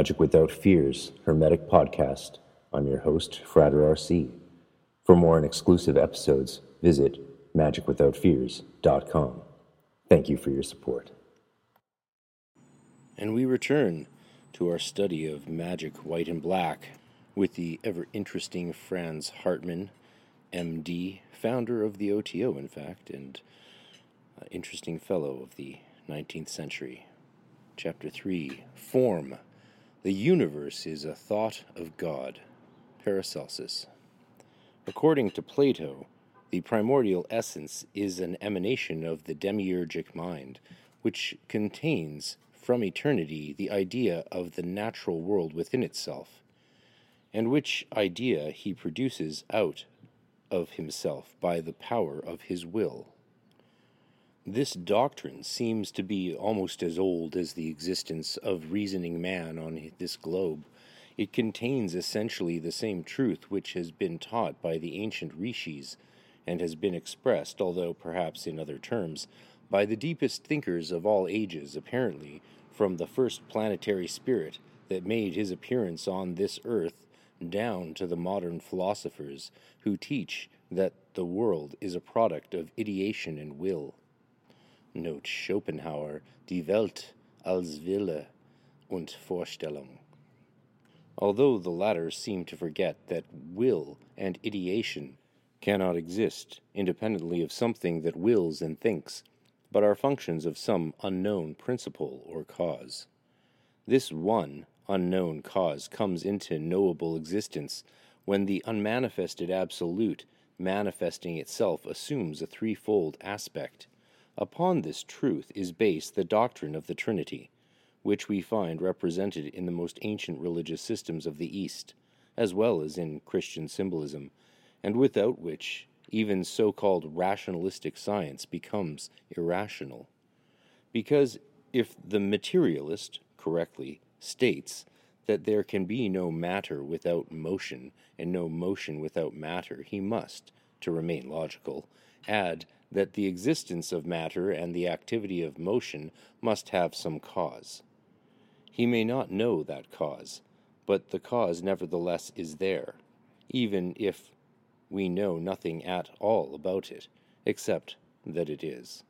Magic Without Fears Hermetic Podcast. I'm your host, Frater RC. For more and exclusive episodes, visit magicwithoutfears.com. Thank you for your support. And we return to our study of magic white and black with the ever interesting Franz Hartmann, MD, founder of the OTO, in fact, and uh, interesting fellow of the 19th century. Chapter 3 Form. The universe is a thought of God. Paracelsus. According to Plato, the primordial essence is an emanation of the demiurgic mind, which contains from eternity the idea of the natural world within itself, and which idea he produces out of himself by the power of his will. This doctrine seems to be almost as old as the existence of reasoning man on this globe. It contains essentially the same truth which has been taught by the ancient rishis and has been expressed, although perhaps in other terms, by the deepest thinkers of all ages, apparently, from the first planetary spirit that made his appearance on this earth down to the modern philosophers who teach that the world is a product of ideation and will. Note Schopenhauer, Die Welt als Wille und Vorstellung. Although the latter seem to forget that will and ideation cannot exist independently of something that wills and thinks, but are functions of some unknown principle or cause. This one unknown cause comes into knowable existence when the unmanifested absolute manifesting itself assumes a threefold aspect. Upon this truth is based the doctrine of the Trinity, which we find represented in the most ancient religious systems of the East, as well as in Christian symbolism, and without which even so called rationalistic science becomes irrational. Because if the materialist correctly states that there can be no matter without motion and no motion without matter, he must, to remain logical, add that the existence of matter and the activity of motion must have some cause. He may not know that cause, but the cause nevertheless is there, even if we know nothing at all about it, except that it is.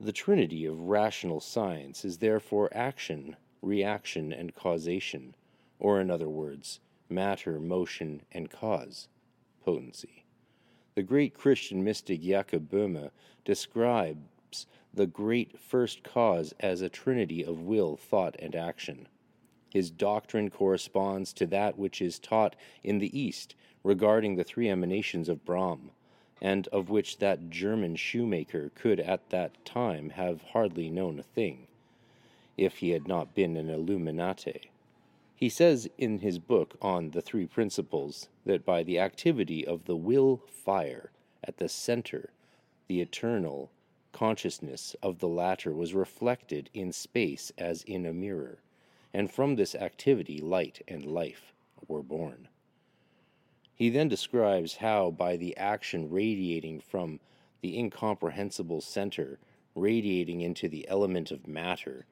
The trinity of rational science is therefore action, reaction, and causation, or in other words, matter, motion, and cause, potency. The great Christian mystic Jakob Böhme describes the great first cause as a trinity of will, thought, and action. His doctrine corresponds to that which is taught in the East regarding the three emanations of Brahm, and of which that German shoemaker could at that time have hardly known a thing, if he had not been an Illuminati. He says in his book on the three principles that by the activity of the will fire at the center, the eternal consciousness of the latter was reflected in space as in a mirror, and from this activity light and life were born. He then describes how, by the action radiating from the incomprehensible center, radiating into the element of matter,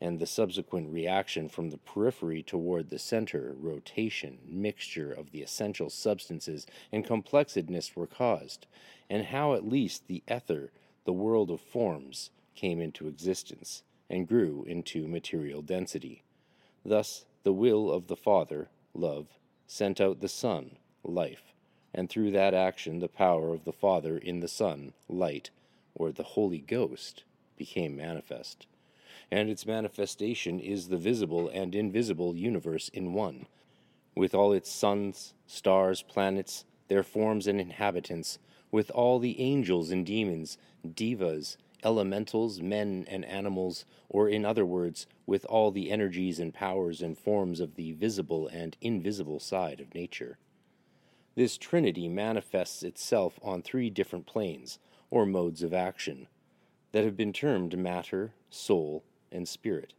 and the subsequent reaction from the periphery toward the center, rotation, mixture of the essential substances, and complexedness were caused, and how at least the ether, the world of forms, came into existence, and grew into material density. Thus, the will of the Father, love, sent out the Son, life, and through that action the power of the Father in the Son, light, or the Holy Ghost, became manifest. And its manifestation is the visible and invisible universe in one, with all its suns, stars, planets, their forms and inhabitants, with all the angels and demons, devas, elementals, men and animals, or in other words, with all the energies and powers and forms of the visible and invisible side of nature. This trinity manifests itself on three different planes, or modes of action, that have been termed matter, soul, and spirit,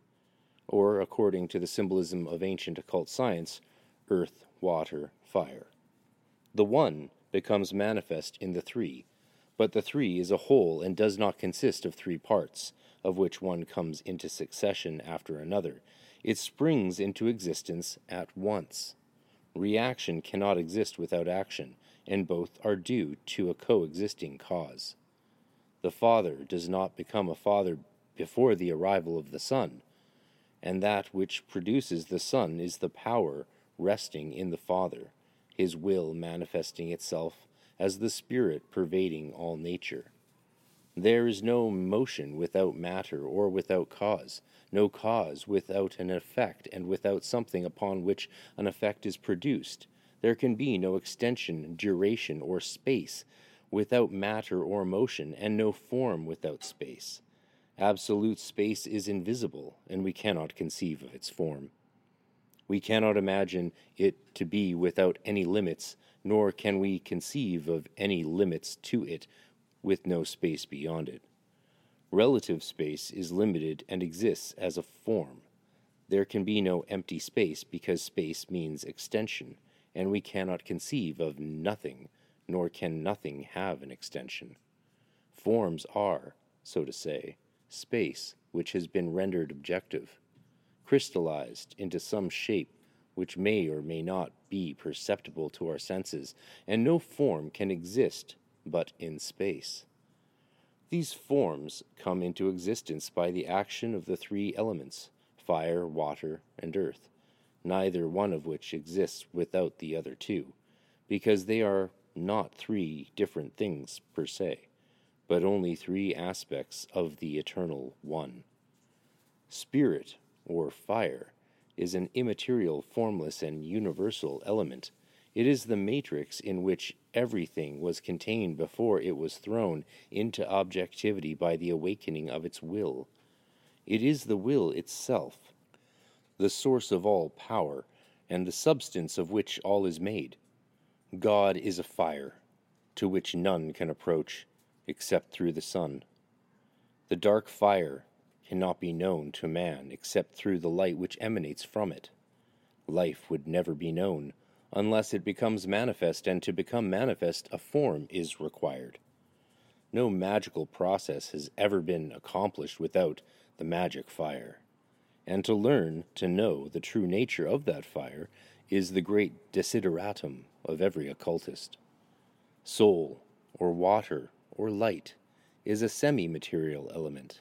or, according to the symbolism of ancient occult science, earth, water, fire. The one becomes manifest in the three, but the three is a whole and does not consist of three parts, of which one comes into succession after another. It springs into existence at once. Reaction cannot exist without action, and both are due to a coexisting cause. The Father does not become a Father before the arrival of the Son, and that which produces the Son is the power resting in the Father, his will manifesting itself as the Spirit pervading all nature. There is no motion without matter or without cause, no cause without an effect and without something upon which an effect is produced. There can be no extension, duration, or space without matter or motion, and no form without space. Absolute space is invisible, and we cannot conceive of its form. We cannot imagine it to be without any limits, nor can we conceive of any limits to it with no space beyond it. Relative space is limited and exists as a form. There can be no empty space because space means extension, and we cannot conceive of nothing, nor can nothing have an extension. Forms are, so to say, space which has been rendered objective, crystallized into some shape which may or may not be perceptible to our senses, and no form can exist but in space. These forms come into existence by the action of the three elements fire, water, and earth, neither one of which exists without the other two, because they are not three different things per se, but only three aspects of the eternal One. Spirit, or fire, is an immaterial, formless, and universal element it is the matrix in which everything was contained before it was thrown into objectivity by the awakening of its will. It is the will itself, the source of all power, and the substance of which all is made. God is a fire, to which none can approach except through the sun. The dark fire cannot be known to man except through the light which emanates from it. Life would never be known unless it becomes manifest, and to become manifest, a form is required. No magical process has ever been accomplished without the magic fire. And to learn to know the true nature of that fire is the great desideratum of every occultist. Soul, or water, or light, is a semi material element.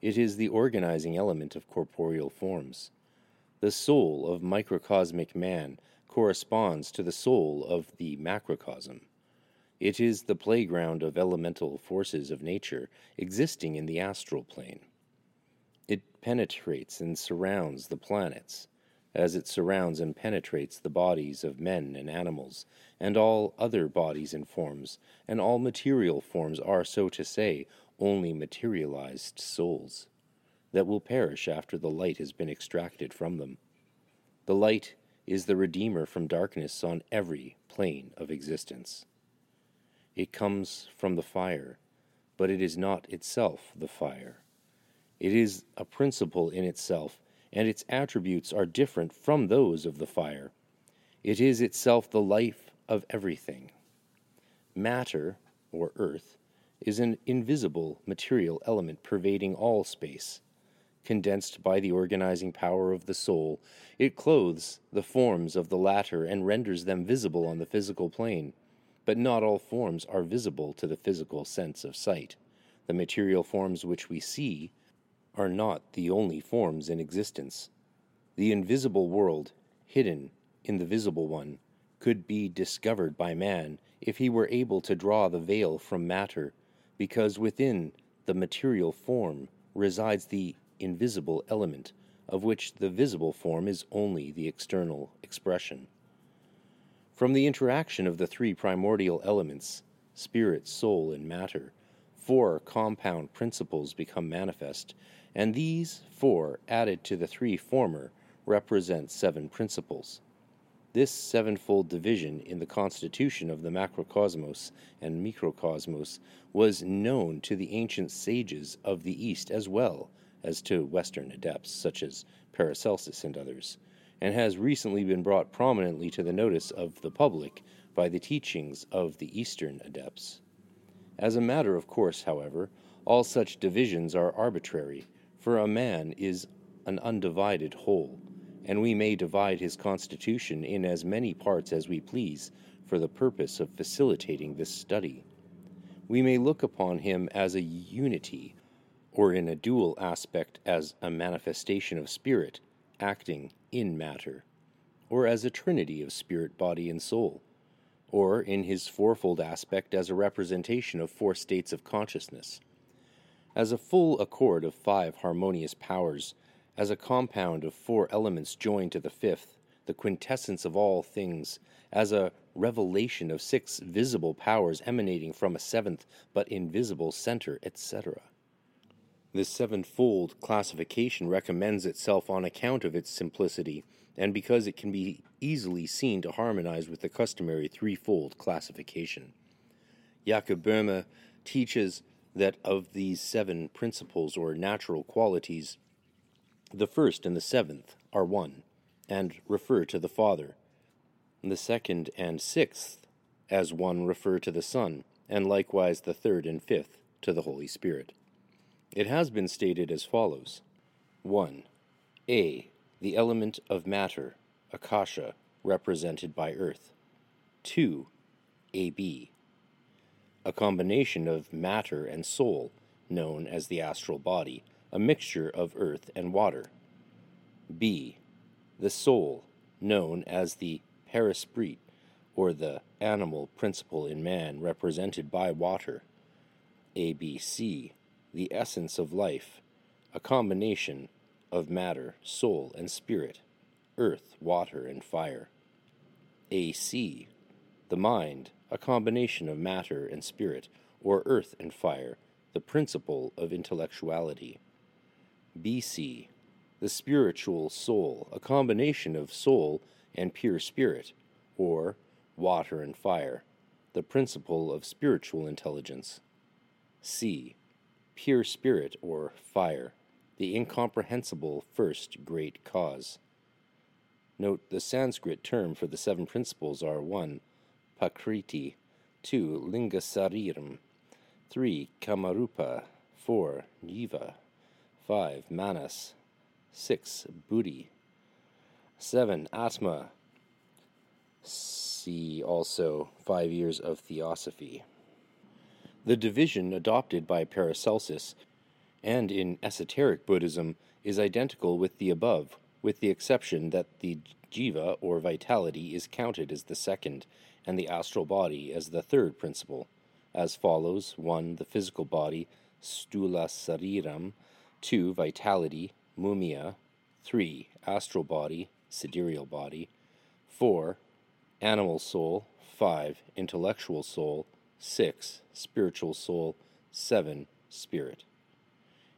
It is the organizing element of corporeal forms. The soul of microcosmic man corresponds to the soul of the macrocosm. It is the playground of elemental forces of nature existing in the astral plane. It penetrates and surrounds the planets, as it surrounds and penetrates the bodies of men and animals, and all other bodies and forms, and all material forms are, so to say, only materialized souls that will perish after the light has been extracted from them. The light is the Redeemer from darkness on every plane of existence. It comes from the fire, but it is not itself the fire. It is a principle in itself, and its attributes are different from those of the fire. It is itself the life of everything. Matter, or earth, is an invisible material element pervading all space condensed by the organizing power of the soul, it clothes the forms of the latter and renders them visible on the physical plane. But not all forms are visible to the physical sense of sight. The material forms which we see are not the only forms in existence. The invisible world, hidden in the visible one, could be discovered by man if he were able to draw the veil from matter, because within the material form resides the invisible element, of which the visible form is only the external expression. From the interaction of the three primordial elements, spirit, soul, and matter, four compound principles become manifest, and these four, added to the three former, represent seven principles. This sevenfold division in the constitution of the macrocosmos and microcosmos was known to the ancient sages of the East as well as to Western adepts, such as Paracelsus and others, and has recently been brought prominently to the notice of the public by the teachings of the Eastern adepts. As a matter of course, however, all such divisions are arbitrary, for a man is an undivided whole, and we may divide his constitution in as many parts as we please for the purpose of facilitating this study. We may look upon him as a unity, or in a dual aspect as a manifestation of spirit acting in matter, or as a trinity of spirit, body, and soul, or in his fourfold aspect as a representation of four states of consciousness, as a full accord of five harmonious powers, as a compound of four elements joined to the fifth, the quintessence of all things, as a revelation of six visible powers emanating from a seventh but invisible center, etc. This sevenfold classification recommends itself on account of its simplicity, and because it can be easily seen to harmonize with the customary threefold classification. Jakob Böhme teaches that of these seven principles or natural qualities, the first and the seventh are one, and refer to the Father. The second and sixth, as one, refer to the Son, and likewise the third and fifth to the Holy Spirit. It has been stated as follows 1. A. The element of matter, Akasha, represented by Earth. 2. AB. A combination of matter and soul, known as the astral body, a mixture of earth and water. B. The soul, known as the perisprit, or the animal principle in man, represented by water. ABC the essence of life, a combination of matter, soul, and spirit, earth, water, and fire. AC, the mind, a combination of matter and spirit, or earth and fire, the principle of intellectuality. BC, the spiritual soul, a combination of soul and pure spirit, or water and fire, the principle of spiritual intelligence. C, pure spirit or fire, the incomprehensible first great cause. Note the Sanskrit term for the seven principles are 1. Pakriti, 2. Lingasariram, 3. Kamarupa, 4. Jiva, 5. Manas, 6. Buddhi, 7. Atma. See also Five Years of Theosophy. The division adopted by Paracelsus and in esoteric Buddhism is identical with the above, with the exception that the jiva or vitality is counted as the second and the astral body as the third principle, as follows 1. The physical body, stula sariram, 2. Vitality, mumia, 3. Astral body, sidereal body, 4. Animal soul, 5. Intellectual soul, 6. Spiritual soul, 7. Spirit.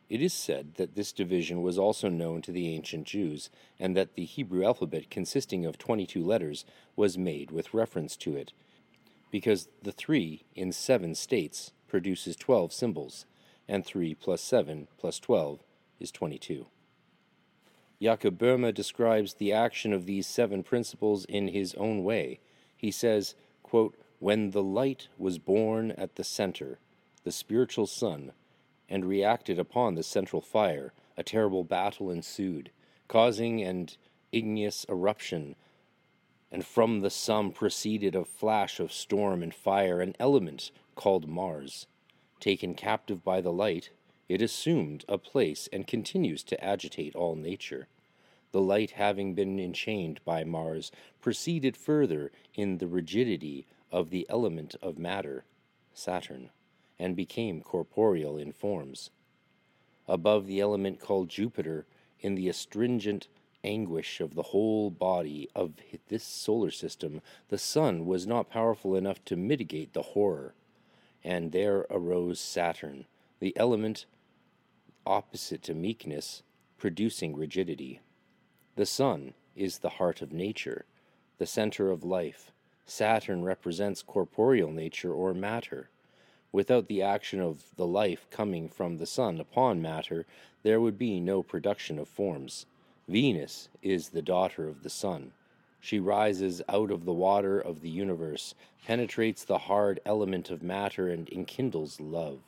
It is said that this division was also known to the ancient Jews, and that the Hebrew alphabet, consisting of 22 letters, was made with reference to it, because the 3 in 7 states produces 12 symbols, and 3 plus 7 plus 12 is 22. Jakob Böhme describes the action of these seven principles in his own way. He says, quote, when the light was born at the center, the spiritual sun, and reacted upon the central fire, a terrible battle ensued, causing an igneous eruption, and from the sun proceeded a flash of storm and fire, an element called Mars. Taken captive by the light, it assumed a place and continues to agitate all nature. The light, having been enchained by Mars, proceeded further in the rigidity of the element of matter, Saturn, and became corporeal in forms. Above the element called Jupiter, in the astringent anguish of the whole body of this solar system, the sun was not powerful enough to mitigate the horror, and there arose Saturn, the element opposite to meekness, producing rigidity. The sun is the heart of nature, the center of life, Saturn represents corporeal nature or matter. Without the action of the life coming from the sun upon matter, there would be no production of forms. Venus is the daughter of the sun. She rises out of the water of the universe, penetrates the hard element of matter, and enkindles love.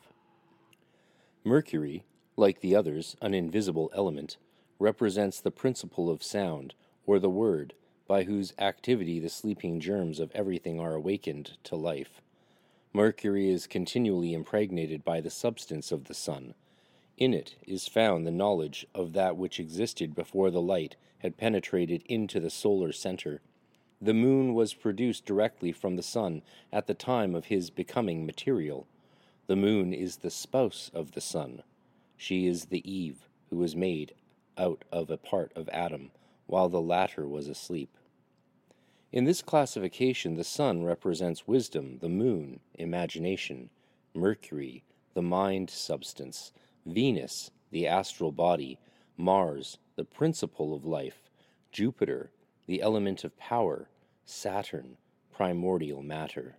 Mercury, like the others, an invisible element, represents the principle of sound, or the word, by whose activity the sleeping germs of everything are awakened to life. Mercury is continually impregnated by the substance of the sun. In it is found the knowledge of that which existed before the light had penetrated into the solar center. The moon was produced directly from the sun at the time of his becoming material. The moon is the spouse of the sun. She is the Eve who was made out of a part of Adam, while the latter was asleep. In this classification, the sun represents wisdom, the moon, imagination, Mercury, the mind substance, Venus, the astral body, Mars, the principle of life, Jupiter, the element of power, Saturn, primordial matter.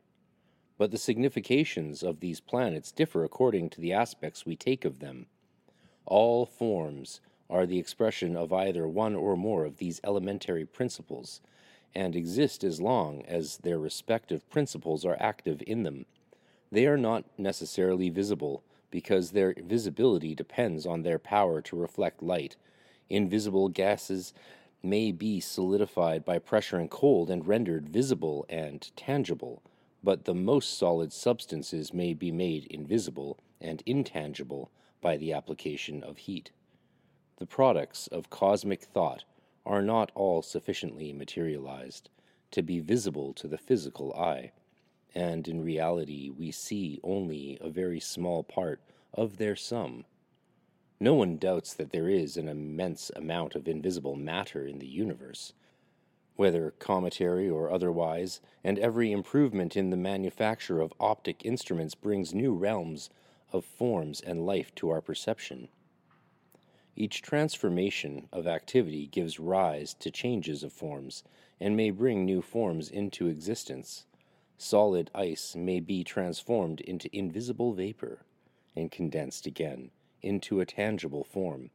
But the significations of these planets differ according to the aspects we take of them. All forms are the expression of either one or more of these elementary principles, and exist as long as their respective principles are active in them. They are not necessarily visible, because their visibility depends on their power to reflect light. Invisible gases may be solidified by pressure and cold and rendered visible and tangible, but the most solid substances may be made invisible and intangible by the application of heat. The products of cosmic thought are not all sufficiently materialized to be visible to the physical eye, and in reality we see only a very small part of their sum. No one doubts that there is an immense amount of invisible matter in the universe, whether cometary or otherwise, and every improvement in the manufacture of optic instruments brings new realms of forms and life to our perception. Each transformation of activity gives rise to changes of forms and may bring new forms into existence. Solid ice may be transformed into invisible vapor and condensed again into a tangible form.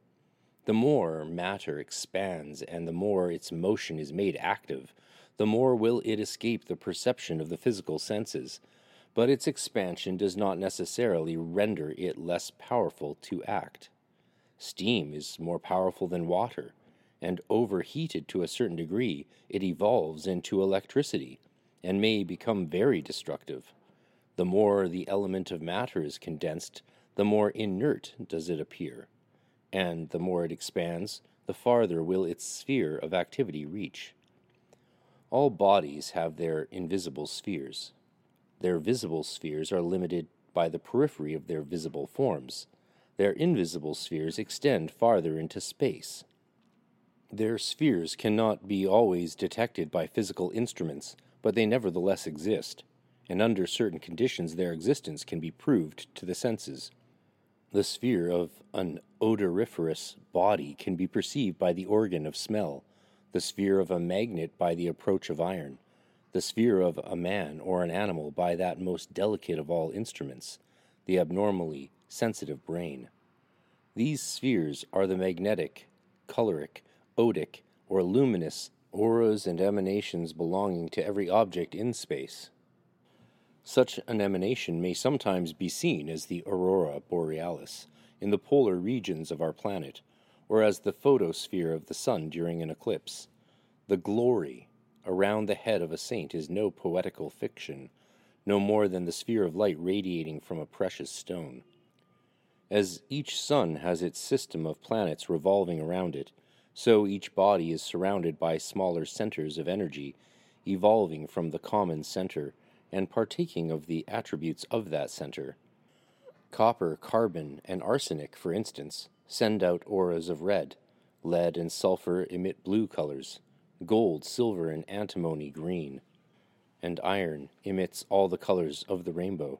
The more matter expands and the more its motion is made active, the more will it escape the perception of the physical senses. But its expansion does not necessarily render it less powerful to act. Steam is more powerful than water, and overheated to a certain degree, it evolves into electricity and may become very destructive. The more the element of matter is condensed, the more inert does it appear, and the more it expands, the farther will its sphere of activity reach. All bodies have their invisible spheres. Their visible spheres are limited by the periphery of their visible forms. Their invisible spheres extend farther into space. Their spheres cannot be always detected by physical instruments, but they nevertheless exist, and under certain conditions their existence can be proved to the senses. The sphere of an odoriferous body can be perceived by the organ of smell, the sphere of a magnet by the approach of iron, the sphere of a man or an animal by that most delicate of all instruments, the abnormally sensitive brain. These spheres are the magnetic, caloric, odic, or luminous auras and emanations belonging to every object in space. Such an emanation may sometimes be seen as the aurora borealis in the polar regions of our planet, or as the photosphere of the sun during an eclipse. The glory around the head of a saint is no poetical fiction, no more than the sphere of light radiating from a precious stone. As each sun has its system of planets revolving around it, so each body is surrounded by smaller centers of energy, evolving from the common center and partaking of the attributes of that center. Copper, carbon, and arsenic, for instance, send out auras of red. Lead and sulfur emit blue colors. Gold, silver, and antimony green. And iron emits all the colors of the rainbow.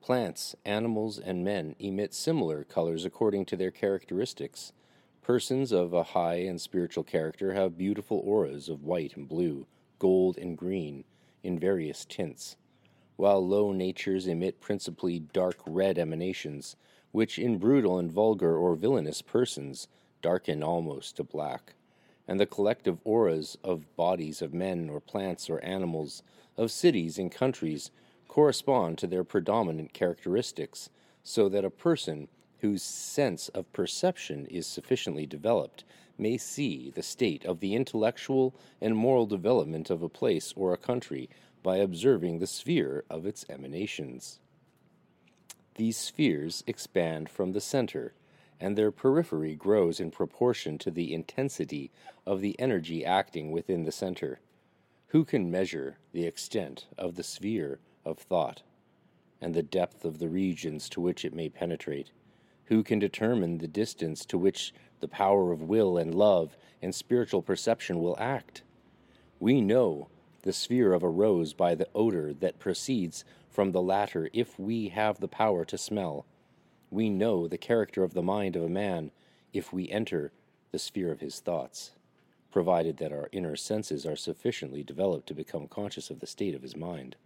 Plants, animals, and men emit similar colors according to their characteristics. Persons of a high and spiritual character have beautiful auras of white and blue, gold and green, in various tints, while low natures emit principally dark red emanations, which in brutal and vulgar or villainous persons darken almost to black, and the collective auras of bodies of men or plants or animals, of cities and countries, correspond to their predominant characteristics, so that a person whose sense of perception is sufficiently developed may see the state of the intellectual and moral development of a place or a country by observing the sphere of its emanations. These spheres expand from the center, and their periphery grows in proportion to the intensity of the energy acting within the center. Who can measure the extent of the sphere of thought, and the depth of the regions to which it may penetrate? Who can determine the distance to which the power of will and love and spiritual perception will act? We know the sphere of a rose by the odor that proceeds from the latter if we have the power to smell. We know the character of the mind of a man if we enter the sphere of his thoughts, provided that our inner senses are sufficiently developed to become conscious of the state of his mind.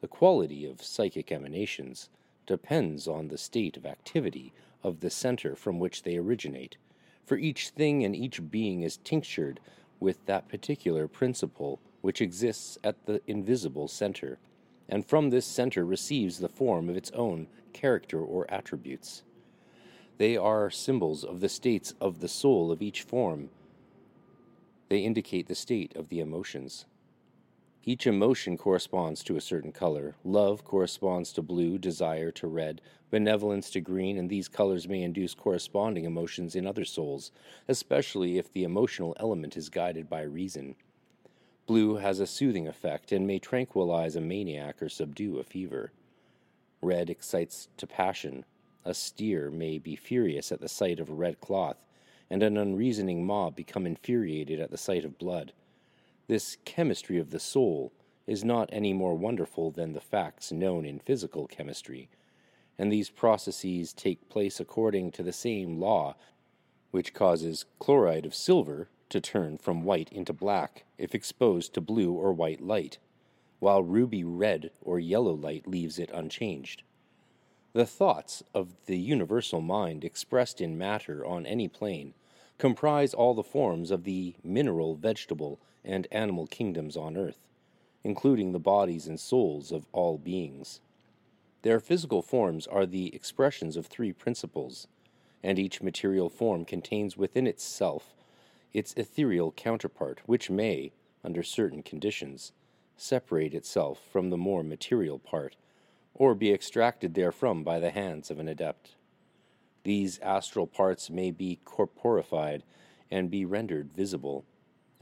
The quality of psychic emanations depends on the state of activity of the center from which they originate, for each thing and each being is tinctured with that particular principle which exists at the invisible center, and from this center receives the form of its own character or attributes. They are symbols of the states of the soul of each form. They indicate the state of the emotions. Each emotion corresponds to a certain color. Love corresponds to blue, desire to red, benevolence to green, and these colors may induce corresponding emotions in other souls, especially if the emotional element is guided by reason. Blue has a soothing effect and may tranquilize a maniac or subdue a fever. Red excites to passion. A steer may be furious at the sight of a red cloth, and an unreasoning mob become infuriated at the sight of blood. This chemistry of the soul is not any more wonderful than the facts known in physical chemistry, and these processes take place according to the same law which causes chloride of silver to turn from white into black if exposed to blue or white light, while ruby red or yellow light leaves it unchanged. The thoughts of the universal mind expressed in matter on any plane comprise all the forms of the mineral, vegetable, and animal kingdoms on earth, including the bodies and souls of all beings. Their physical forms are the expressions of three principles, and each material form contains within itself its ethereal counterpart, which may, under certain conditions, separate itself from the more material part, or be extracted therefrom by the hands of an adept. These astral parts may be corporified and be rendered visible.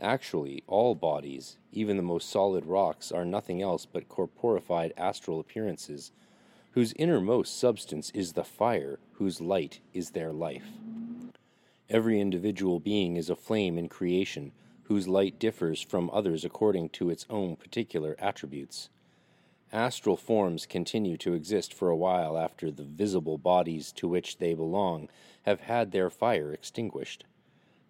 Actually, all bodies, even the most solid rocks, are nothing else but corporified astral appearances, whose innermost substance is the fire, whose light is their life. Every individual being is a flame in creation, whose light differs from others according to its own particular attributes. Astral forms continue to exist for a while after the visible bodies to which they belong have had their fire extinguished.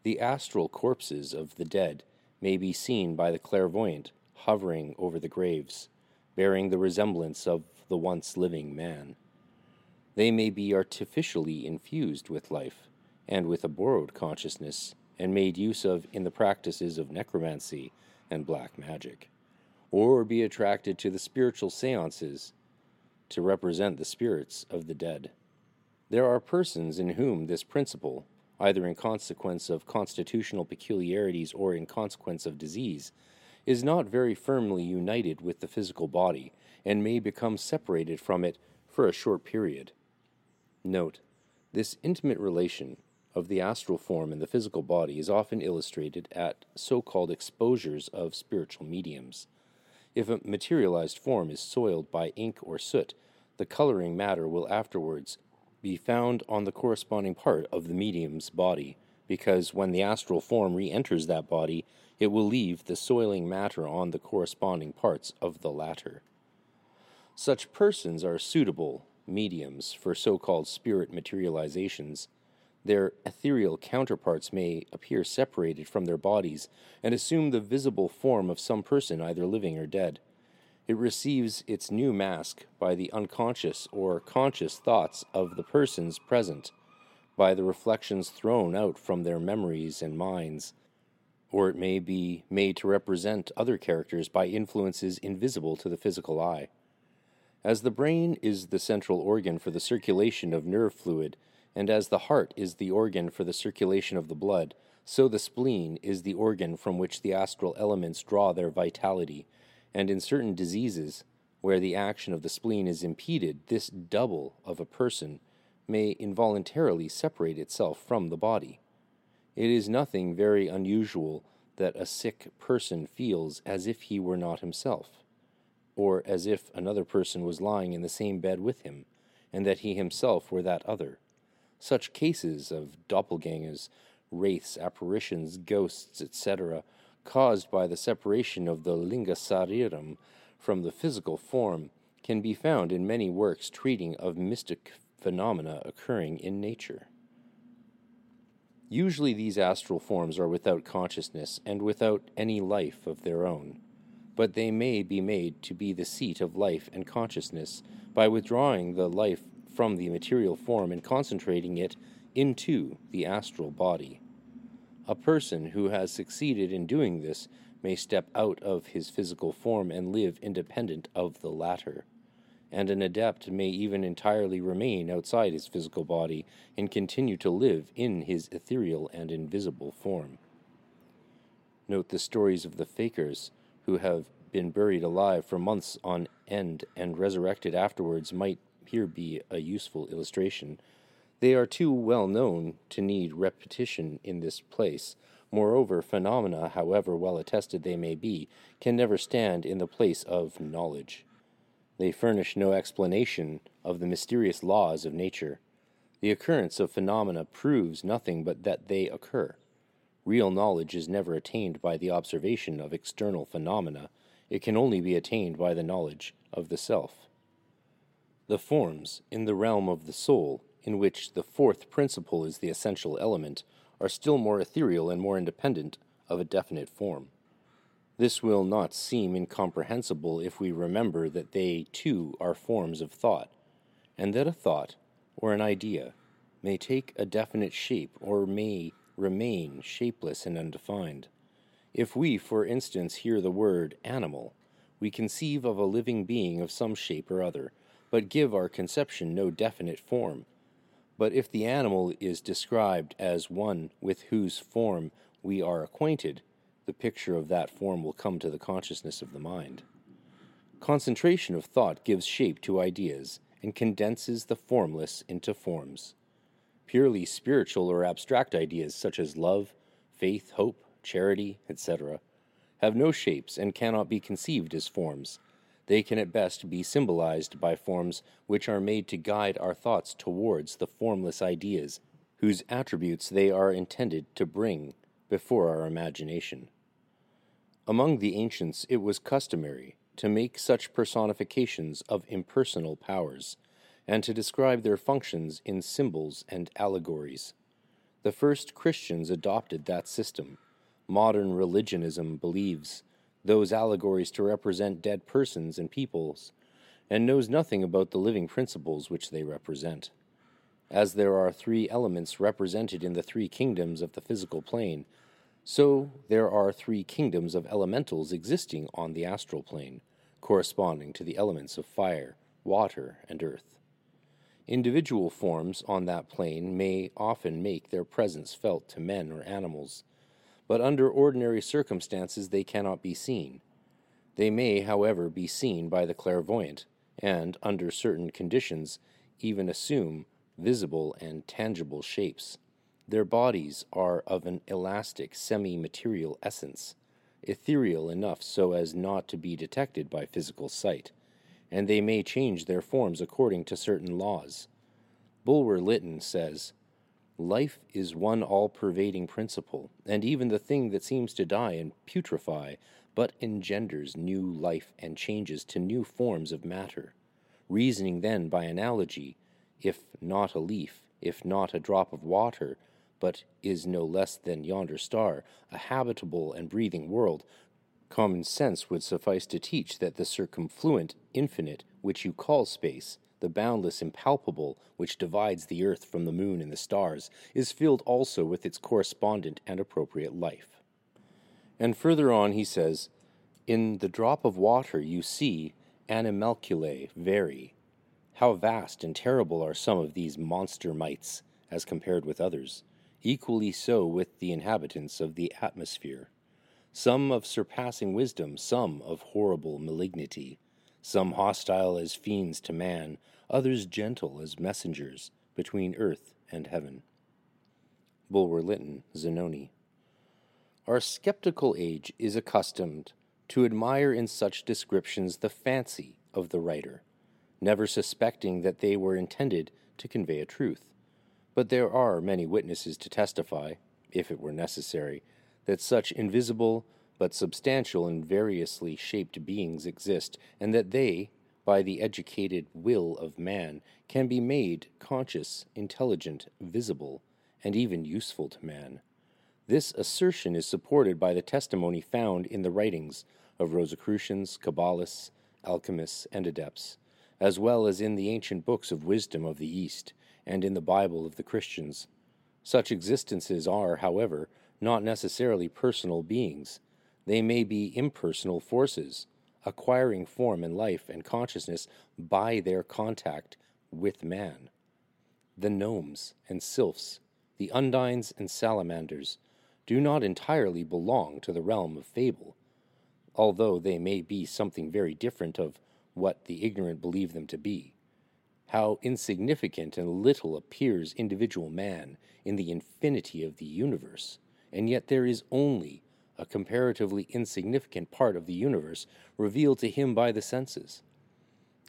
The astral corpses of the dead may be seen by the clairvoyant hovering over the graves, bearing the resemblance of the once living man. They may be artificially infused with life and with a borrowed consciousness, and made use of in the practices of necromancy and black magic, or be attracted to the spiritual seances to represent the spirits of the dead. There are persons in whom this principle, either in consequence of constitutional peculiarities or in consequence of disease, is not very firmly united with the physical body, and may become separated from it for a short period. Note, this intimate relation of the astral form and the physical body is often illustrated at so called exposures of spiritual mediums. If a materialized form is soiled by ink or soot, the coloring matter will afterwards be found on the corresponding part of the medium's body, because when the astral form re enters that body, it will leave the soiling matter on the corresponding parts of the latter. Such persons are suitable mediums for so called spirit materializations their ethereal counterparts may appear separated from their bodies and assume the visible form of some person either living or dead. It receives its new mask by the unconscious or conscious thoughts of the persons present, by the reflections thrown out from their memories and minds, or it may be made to represent other characters by influences invisible to the physical eye. As the brain is the central organ for the circulation of nerve fluid, and as the heart is the organ for the circulation of the blood, so the spleen is the organ from which the astral elements draw their vitality, and in certain diseases, where the action of the spleen is impeded, this double of a person may involuntarily separate itself from the body. It is nothing very unusual that a sick person feels as if he were not himself or as if another person was lying in the same bed with him, and that he himself were that other. Such cases of doppelgangers, wraiths, apparitions, ghosts, etc., caused by the separation of the linga sariram from the physical form, can be found in many works treating of mystic phenomena occurring in nature. Usually, these astral forms are without consciousness and without any life of their own but they may be made to be the seat of life and consciousness by withdrawing the life from the material form and concentrating it into the astral body. A person who has succeeded in doing this may step out of his physical form and live independent of the latter. And an adept may even entirely remain outside his physical body and continue to live in his ethereal and invisible form. Note the stories of the fakirs who have been buried alive for months on end and resurrected afterwards might here be a useful illustration. They are too well known to need repetition in this place. Moreover, phenomena, however well attested they may be, can never stand in the place of knowledge. They furnish no explanation of the mysterious laws of nature. The occurrence of phenomena proves nothing but that they occur. Real knowledge is never attained by the observation of external phenomena, it can only be attained by the knowledge of the self. The forms in the realm of the soul, in which the fourth principle is the essential element, are still more ethereal and more independent of a definite form. This will not seem incomprehensible if we remember that they, too, are forms of thought, and that a thought, or an idea, may take a definite shape or may remain shapeless and undefined. If we, for instance, hear the word animal, we conceive of a living being of some shape or other, but give our conception no definite form. But if the animal is described as one with whose form we are acquainted, the picture of that form will come to the consciousness of the mind. Concentration of thought gives shape to ideas and condenses the formless into forms. Purely spiritual or abstract ideas such as love, faith, hope, charity, etc., have no shapes and cannot be conceived as forms. They can at best be symbolized by forms which are made to guide our thoughts towards the formless ideas whose attributes they are intended to bring before our imagination. Among the ancients, it was customary to make such personifications of impersonal powers and to describe their functions in symbols and allegories. The first Christians adopted that system. Modern religionism believes those allegories to represent dead persons and peoples, and knows nothing about the living principles which they represent. As there are three elements represented in the three kingdoms of the physical plane, so there are three kingdoms of elementals existing on the astral plane, corresponding to the elements of fire, water, and earth. Individual forms on that plane may often make their presence felt to men or animals, but under ordinary circumstances they cannot be seen. They may, however, be seen by the clairvoyant, and, under certain conditions, even assume visible and tangible shapes. Their bodies are of an elastic, semi material essence, ethereal enough so as not to be detected by physical sight and they may change their forms according to certain laws. Bulwer Lytton says, Life is one all pervading principle, and even the thing that seems to die and putrefy but engenders new life and changes to new forms of matter. Reasoning then by analogy, if not a leaf, if not a drop of water, but is no less than yonder star, a habitable and breathing world, Common sense would suffice to teach that the circumfluent infinite which you call space, the boundless impalpable which divides the earth from the moon and the stars, is filled also with its correspondent and appropriate life. And further on he says, In the drop of water you see, animalculae vary. How vast and terrible are some of these monster mites as compared with others, equally so with the inhabitants of the atmosphere. Some of surpassing wisdom, some of horrible malignity, some hostile as fiends to man, others gentle as messengers between earth and heaven. Bulwer Lytton, Zanoni. Our skeptical age is accustomed to admire in such descriptions the fancy of the writer, never suspecting that they were intended to convey a truth. But there are many witnesses to testify, if it were necessary, that such invisible but substantial and variously shaped beings exist, and that they, by the educated will of man, can be made conscious, intelligent, visible, and even useful to man. This assertion is supported by the testimony found in the writings of Rosicrucians, Kabbalists, alchemists, and adepts, as well as in the ancient books of wisdom of the East and in the Bible of the Christians. Such existences are, however, not necessarily personal beings. They may be impersonal forces, acquiring form and life and consciousness by their contact with man. The gnomes and sylphs, the undines and salamanders, do not entirely belong to the realm of fable, although they may be something very different of what the ignorant believe them to be. How insignificant and little appears individual man in the infinity of the universe, and yet there is only a comparatively insignificant part of the universe revealed to him by the senses.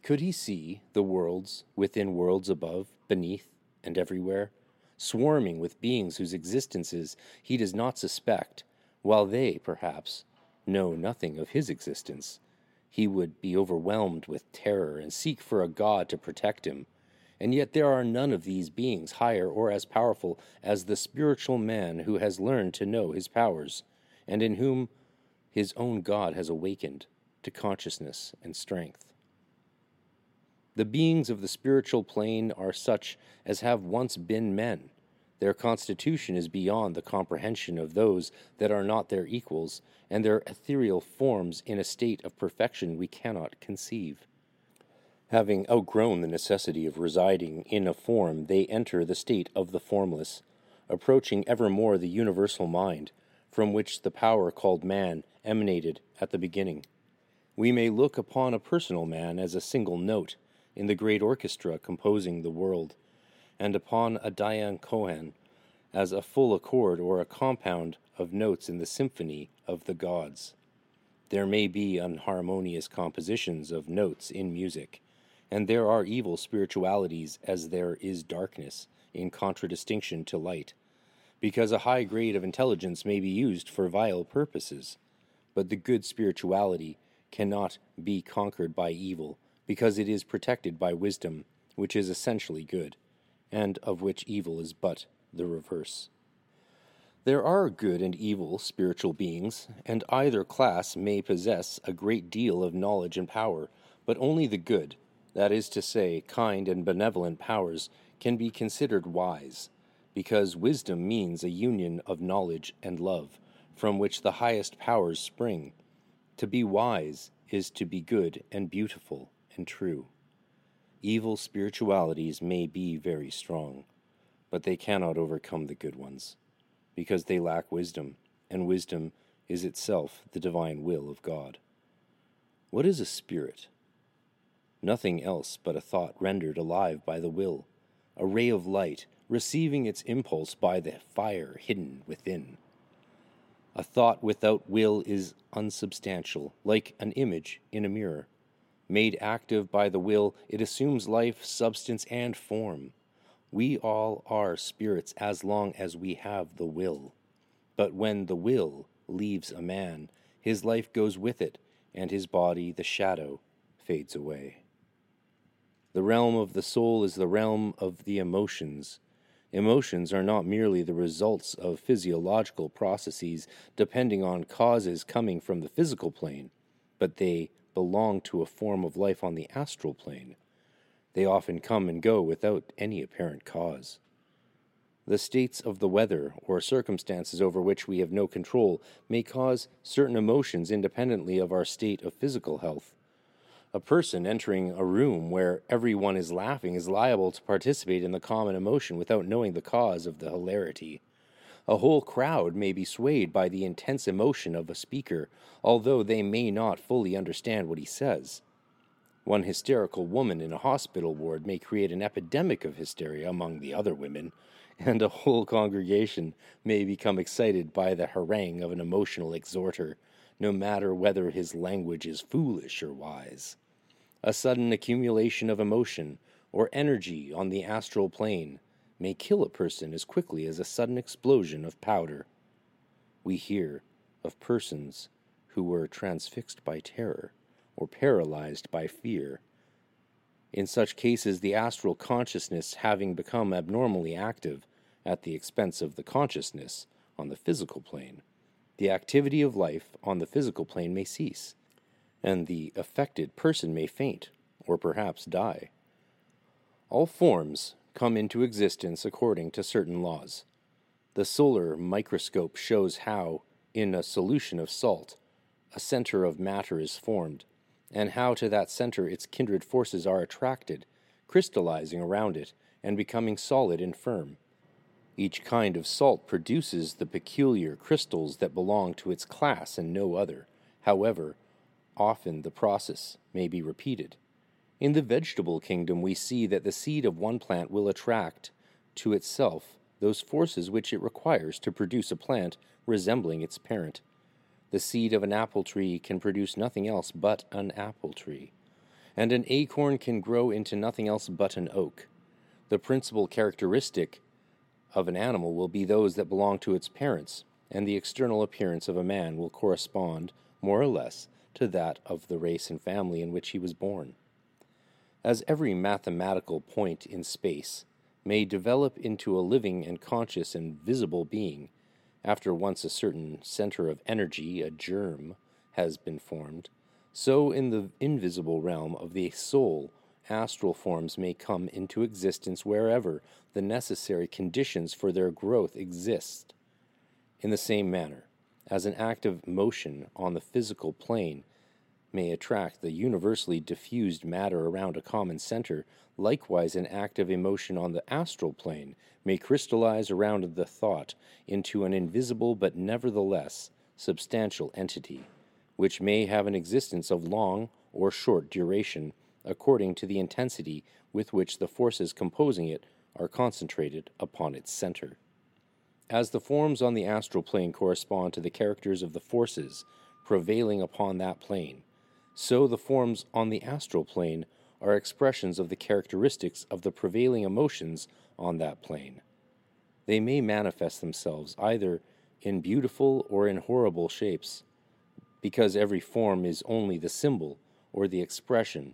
Could he see the worlds within worlds above, beneath, and everywhere? swarming with beings whose existences he does not suspect, while they, perhaps, know nothing of his existence. He would be overwhelmed with terror and seek for a God to protect him. And yet there are none of these beings higher or as powerful as the spiritual man who has learned to know his powers, and in whom his own God has awakened to consciousness and strength. The beings of the spiritual plane are such as have once been men. Their constitution is beyond the comprehension of those that are not their equals, and their ethereal forms in a state of perfection we cannot conceive. Having outgrown the necessity of residing in a form, they enter the state of the formless, approaching ever more the universal mind, from which the power called man emanated at the beginning. We may look upon a personal man as a single note in the great orchestra composing the world, and upon a Dhyan Chohan as a full accord or a compound of notes in the symphony of the gods. There may be unharmonious compositions of notes in music, and there are evil spiritualities as there is darkness, in contradistinction to light, because a high grade of intelligence may be used for vile purposes, but the good spirituality cannot be conquered by evil because it is protected by wisdom, which is essentially good, and of which evil is but the reverse. There are good and evil spiritual beings, and either class may possess a great deal of knowledge and power, but only the good, that is to say, kind and benevolent powers, can be considered wise, because wisdom means a union of knowledge and love, from which the highest powers spring. To be wise is to be good and beautiful and true. Evil spiritualities may be very strong, but they cannot overcome the good ones, because they lack wisdom, and wisdom is itself the divine will of God. What is a spirit? Nothing else but a thought rendered alive by the will, a ray of light receiving its impulse by the fire hidden within. A thought without will is unsubstantial, like an image in a mirror. Made active by the will, it assumes life, substance, and form. We all are spirits as long as we have the will. But when the will leaves a man, his life goes with it, and his body, the shadow, fades away. The realm of the soul is the realm of the emotions. Emotions are not merely the results of physiological processes depending on causes coming from the physical plane, but they belong to a form of life on the astral plane. They often come and go without any apparent cause. The states of the weather or circumstances over which we have no control may cause certain emotions independently of our state of physical health. A person entering a room where everyone is laughing is liable to participate in the common emotion without knowing the cause of the hilarity. A whole crowd may be swayed by the intense emotion of a speaker, although they may not fully understand what he says. One hysterical woman in a hospital ward may create an epidemic of hysteria among the other women, and a whole congregation may become excited by the harangue of an emotional exhorter, no matter whether his language is foolish or wise. A sudden accumulation of emotion or energy on the astral plane may kill a person as quickly as a sudden explosion of powder. We hear of persons who were transfixed by terror or paralyzed by fear. In such cases, the astral consciousness having become abnormally active at the expense of the consciousness on the physical plane, the activity of life on the physical plane may cease, and the affected person may faint or perhaps die. All forms come into existence according to certain laws. The solar microscope shows how, in a solution of salt, a center of matter is formed, and how to that center its kindred forces are attracted, crystallizing around it and becoming solid and firm. Each kind of salt produces the peculiar crystals that belong to its class and no other. However, often the process may be repeated. In the vegetable kingdom, we see that the seed of one plant will attract to itself those forces which it requires to produce a plant resembling its parent. The seed of an apple tree can produce nothing else but an apple tree, and an acorn can grow into nothing else but an oak. The principal characteristic of an animal will be those that belong to its parents, and the external appearance of a man will correspond, more or less, to that of the race and family in which he was born. As every mathematical point in space may develop into a living and conscious and visible being after once a certain center of energy, a germ, has been formed, so in the invisible realm of the soul, astral forms may come into existence wherever the necessary conditions for their growth exist. In the same manner, as an active motion on the physical plane may attract the universally diffused matter around a common center, likewise an active emotion on the astral plane may crystallize around the thought into an invisible but nevertheless substantial entity, which may have an existence of long or short duration according to the intensity with which the forces composing it are concentrated upon its center. As the forms on the astral plane correspond to the characters of the forces prevailing upon that plane, so the forms on the astral plane are expressions of the characteristics of the prevailing emotions on that plane. They may manifest themselves either in beautiful or in horrible shapes, because every form is only the symbol or the expression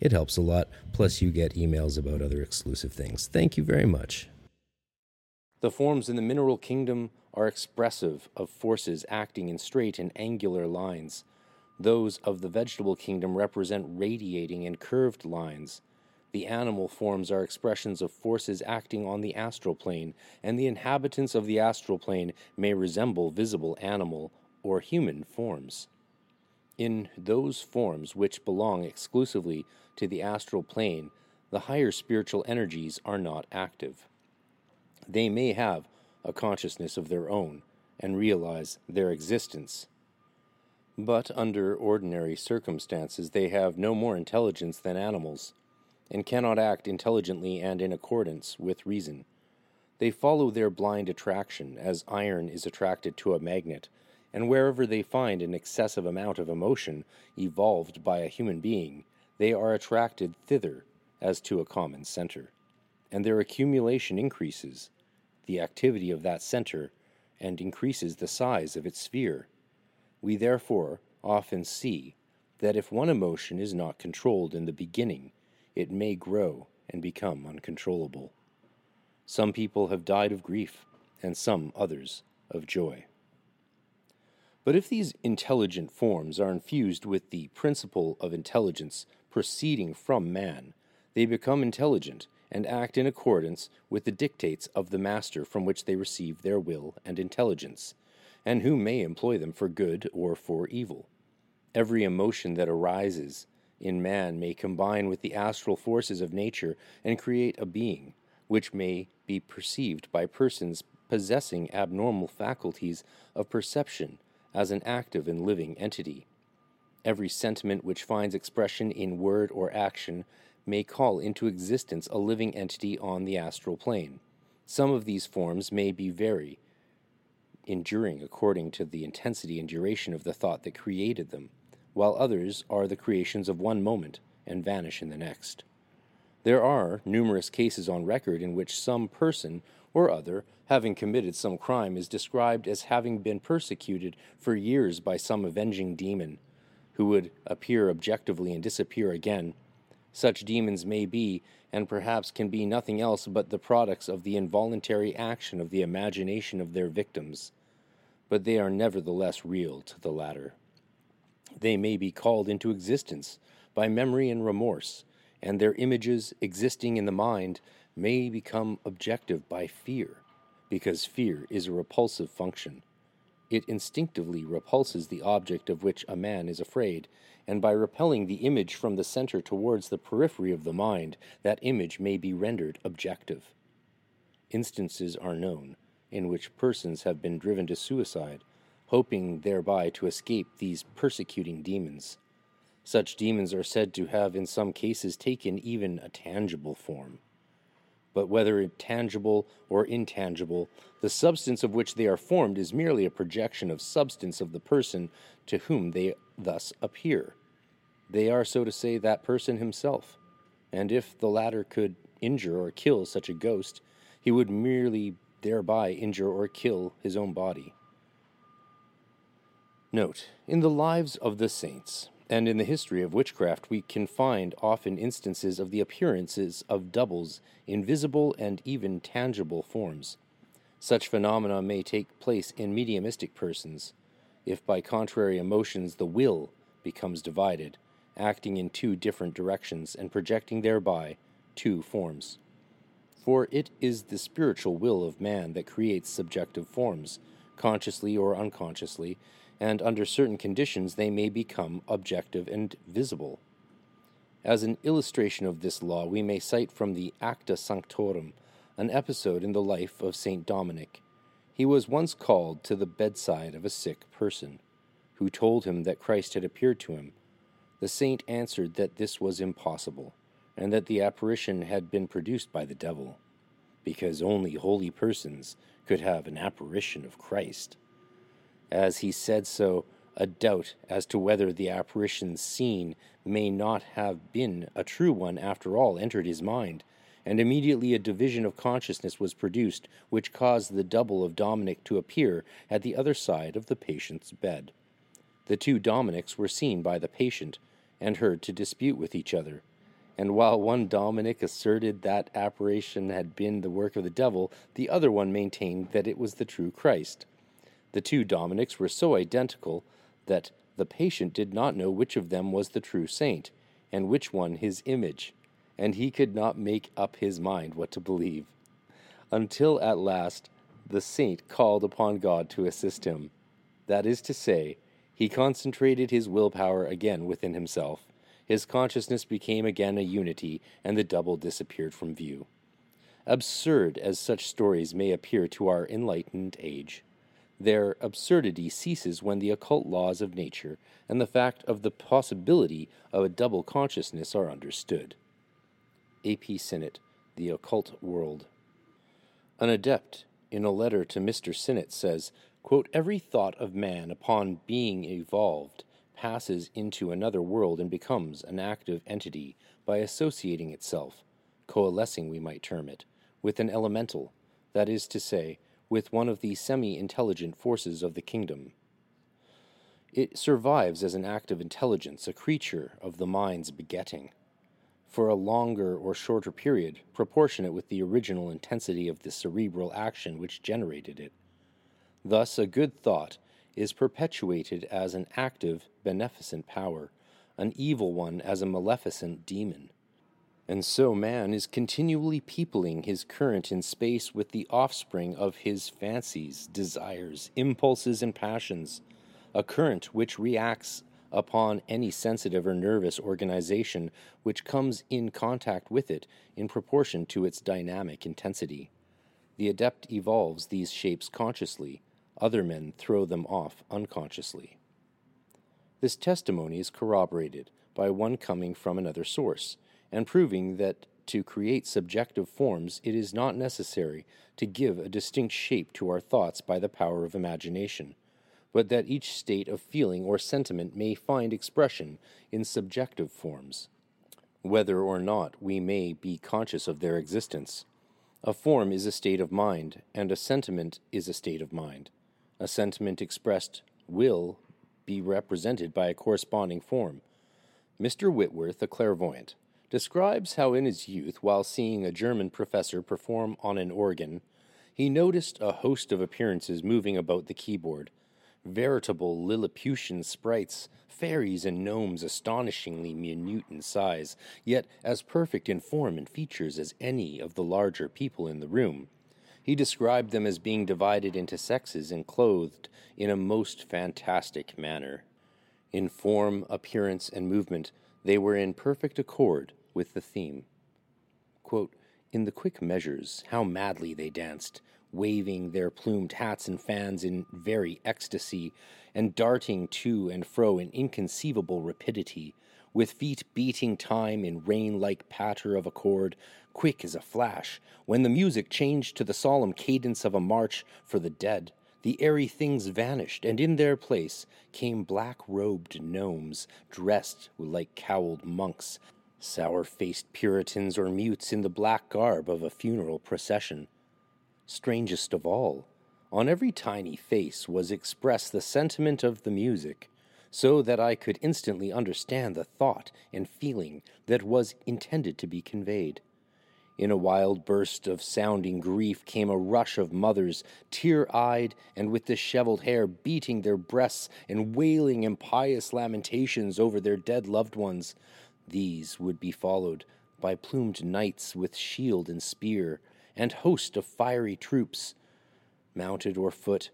It helps a lot, plus, you get emails about other exclusive things. Thank you very much. The forms in the mineral kingdom are expressive of forces acting in straight and angular lines. Those of the vegetable kingdom represent radiating and curved lines. The animal forms are expressions of forces acting on the astral plane, and the inhabitants of the astral plane may resemble visible animal or human forms. In those forms which belong exclusively to the astral plane, the higher spiritual energies are not active. They may have a consciousness of their own and realize their existence. But under ordinary circumstances, they have no more intelligence than animals, and cannot act intelligently and in accordance with reason. They follow their blind attraction, as iron is attracted to a magnet, and wherever they find an excessive amount of emotion evolved by a human being, they are attracted thither as to a common center, and their accumulation increases the activity of that center and increases the size of its sphere. We therefore often see that if one emotion is not controlled in the beginning, it may grow and become uncontrollable. Some people have died of grief, and some others of joy. But if these intelligent forms are infused with the principle of intelligence proceeding from man, they become intelligent and act in accordance with the dictates of the master from which they receive their will and intelligence, and who may employ them for good or for evil. Every emotion that arises in man may combine with the astral forces of nature and create a being, which may be perceived by persons possessing abnormal faculties of perception as an active and living entity. Every sentiment which finds expression in word or action may call into existence a living entity on the astral plane. Some of these forms may be very enduring according to the intensity and duration of the thought that created them, while others are the creations of one moment and vanish in the next. There are numerous cases on record in which some person or other, having committed some crime, is described as having been persecuted for years by some avenging demon, who would appear objectively and disappear again such demons may be, and perhaps can be nothing else but the products of the involuntary action of the imagination of their victims, but they are nevertheless real to the latter. They may be called into existence by memory and remorse, and their images existing in the mind may become objective by fear, because fear is a repulsive function. It instinctively repulses the object of which a man is afraid, and by repelling the image from the center towards the periphery of the mind, that image may be rendered objective. Instances are known in which persons have been driven to suicide, hoping thereby to escape these persecuting demons. Such demons are said to have in some cases taken even a tangible form. But whether tangible or intangible, the substance of which they are formed is merely a projection of substance of the person to whom they thus appear. They are, so to say, that person himself, and if the latter could injure or kill such a ghost, he would merely thereby injure or kill his own body. Note, in the lives of the saints, and in the history of witchcraft, we can find often instances of the appearances of doubles in visible and even tangible forms. Such phenomena may take place in mediumistic persons, if by contrary emotions the will becomes divided, acting in two different directions and projecting thereby two forms. For it is the spiritual will of man that creates subjective forms, consciously or unconsciously, and under certain conditions they may become objective and visible. As an illustration of this law, we may cite from the Acta Sanctorum an episode in the life of Saint Dominic, he was once called to the bedside of a sick person, who told him that Christ had appeared to him. The saint answered that this was impossible, and that the apparition had been produced by the devil, because only holy persons could have an apparition of Christ. As he said so, a doubt as to whether the apparition seen may not have been a true one after all entered his mind, and immediately a division of consciousness was produced, which caused the double of Dominic to appear at the other side of the patient's bed. The two Dominics were seen by the patient and heard to dispute with each other. And while one Dominic asserted that apparition had been the work of the devil, the other one maintained that it was the true Christ. The two Dominics were so identical that the patient did not know which of them was the true saint, and which one his image and he could not make up his mind what to believe, until at last the saint called upon God to assist him. That is to say, he concentrated his willpower again within himself. His consciousness became again a unity, and the double disappeared from view. Absurd as such stories may appear to our enlightened age, their absurdity ceases when the occult laws of nature and the fact of the possibility of a double consciousness are understood. A.P. Sinnett, The Occult World. An adept, in a letter to Mr. Sinnett, says, quote, Every thought of man upon being evolved passes into another world and becomes an active entity by associating itself, coalescing, we might term it, with an elemental, that is to say, with one of the semi intelligent forces of the kingdom. It survives as an act of intelligence, a creature of the mind's begetting, for a longer or shorter period, proportionate with the original intensity of the cerebral action which generated it. Thus, a good thought is perpetuated as an active, beneficent power, an evil one as a maleficent demon. And so man is continually peopling his current in space with the offspring of his fancies, desires, impulses, and passions, a current which reacts upon any sensitive or nervous organization which comes in contact with it in proportion to its dynamic intensity. The adept evolves these shapes consciously, other men throw them off unconsciously. This testimony is corroborated by one coming from another source, and proving that to create subjective forms it is not necessary to give a distinct shape to our thoughts by the power of imagination, but that each state of feeling or sentiment may find expression in subjective forms, whether or not we may be conscious of their existence. A form is a state of mind, and a sentiment is a state of mind. A sentiment expressed will be represented by a corresponding form. Mr. Whitworth, a clairvoyant, describes how in his youth, while seeing a German professor perform on an organ, he noticed a host of appearances moving about the keyboard veritable Lilliputian sprites, fairies and gnomes astonishingly minute in size, yet as perfect in form and features as any of the larger people in the room. He described them as being divided into sexes and clothed in a most fantastic manner. In form, appearance, and movement, they were in perfect accord with the theme. Quote, in the quick measures, how madly they danced, waving their plumed hats and fans in very ecstasy, and darting to and fro in inconceivable rapidity, with feet beating time in rain like patter of accord, quick as a flash, when the music changed to the solemn cadence of a march for the dead, the airy things vanished, and in their place came black robed gnomes, dressed like cowled monks, sour faced Puritans or mutes in the black garb of a funeral procession. Strangest of all, on every tiny face was expressed the sentiment of the music, so that I could instantly understand the thought and feeling that was intended to be conveyed. In a wild burst of sounding grief came a rush of mothers, tear eyed and with disheveled hair, beating their breasts and wailing impious lamentations over their dead loved ones. These would be followed by plumed knights with shield and spear, and host of fiery troops, mounted or foot,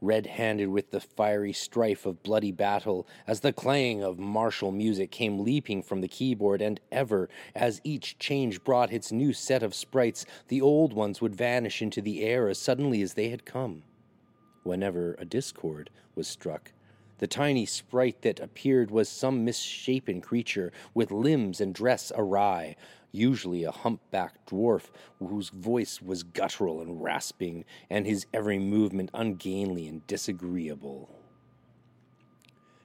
red handed with the fiery strife of bloody battle, as the clang of martial music came leaping from the keyboard, and ever, as each change brought its new set of sprites, the old ones would vanish into the air as suddenly as they had come. Whenever a discord was struck, the tiny sprite that appeared was some misshapen creature with limbs and dress awry, usually a humpbacked dwarf whose voice was guttural and rasping, and his every movement ungainly and disagreeable.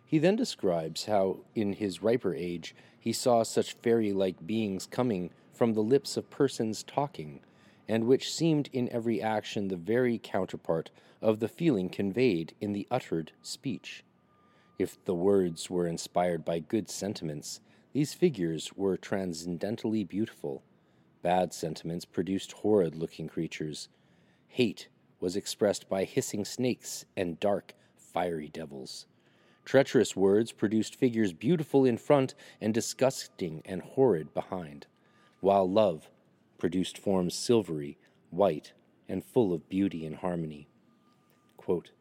He then describes how, in his riper age, he saw such fairy like beings coming from the lips of persons talking, and which seemed in every action the very counterpart of the feeling conveyed in the uttered speech. If the words were inspired by good sentiments, these figures were transcendently beautiful. Bad sentiments produced horrid looking creatures. Hate was expressed by hissing snakes and dark, fiery devils. Treacherous words produced figures beautiful in front and disgusting and horrid behind, while love produced forms silvery, white, and full of beauty and harmony. Quote,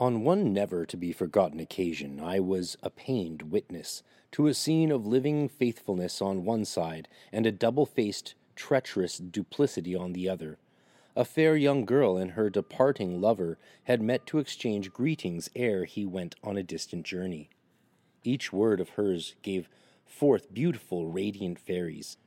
on one never to be forgotten occasion, I was a pained witness to a scene of living faithfulness on one side and a double faced, treacherous duplicity on the other. A fair young girl and her departing lover had met to exchange greetings ere he went on a distant journey. Each word of hers gave forth beautiful, radiant fairies,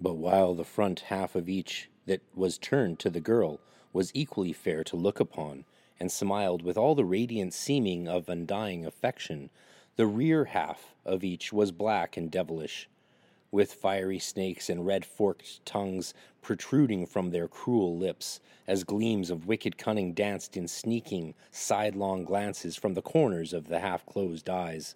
but while the front half of each that was turned to the girl was equally fair to look upon, and smiled with all the radiant seeming of undying affection. The rear half of each was black and devilish. with fiery snakes and red forked tongues protruding from their cruel lips, as gleams of wicked cunning danced in sneaking, sidelong glances from the corners of the half closed eyes.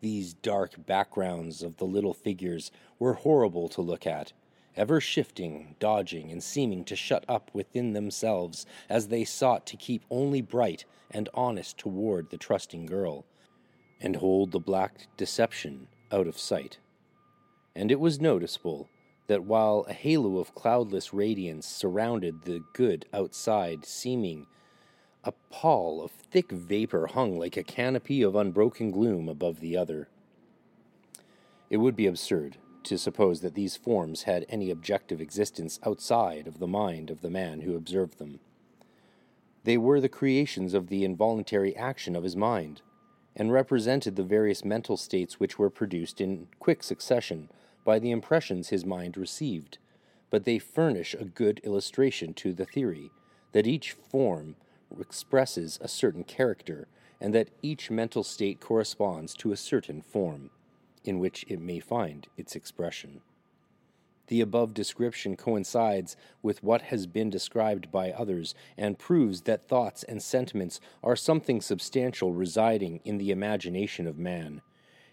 These dark backgrounds of the little figures were horrible to look at, ever shifting, dodging, and seeming to shut up within themselves as they sought to keep only bright and honest toward the trusting girl, and hold the black deception out of sight. And it was noticeable that while a halo of cloudless radiance surrounded the good outside, seeming a pall of thick vapor hung like a canopy of unbroken gloom above the other. It would be absurd to suppose that these forms had any objective existence outside of the mind of the man who observed them. They were the creations of the involuntary action of his mind, and represented the various mental states which were produced in quick succession by the impressions his mind received, but they furnish a good illustration to the theory that each form expresses a certain character, and that each mental state corresponds to a certain form in which it may find its expression. The above description coincides with what has been described by others and proves that thoughts and sentiments are something substantial residing in the imagination of man,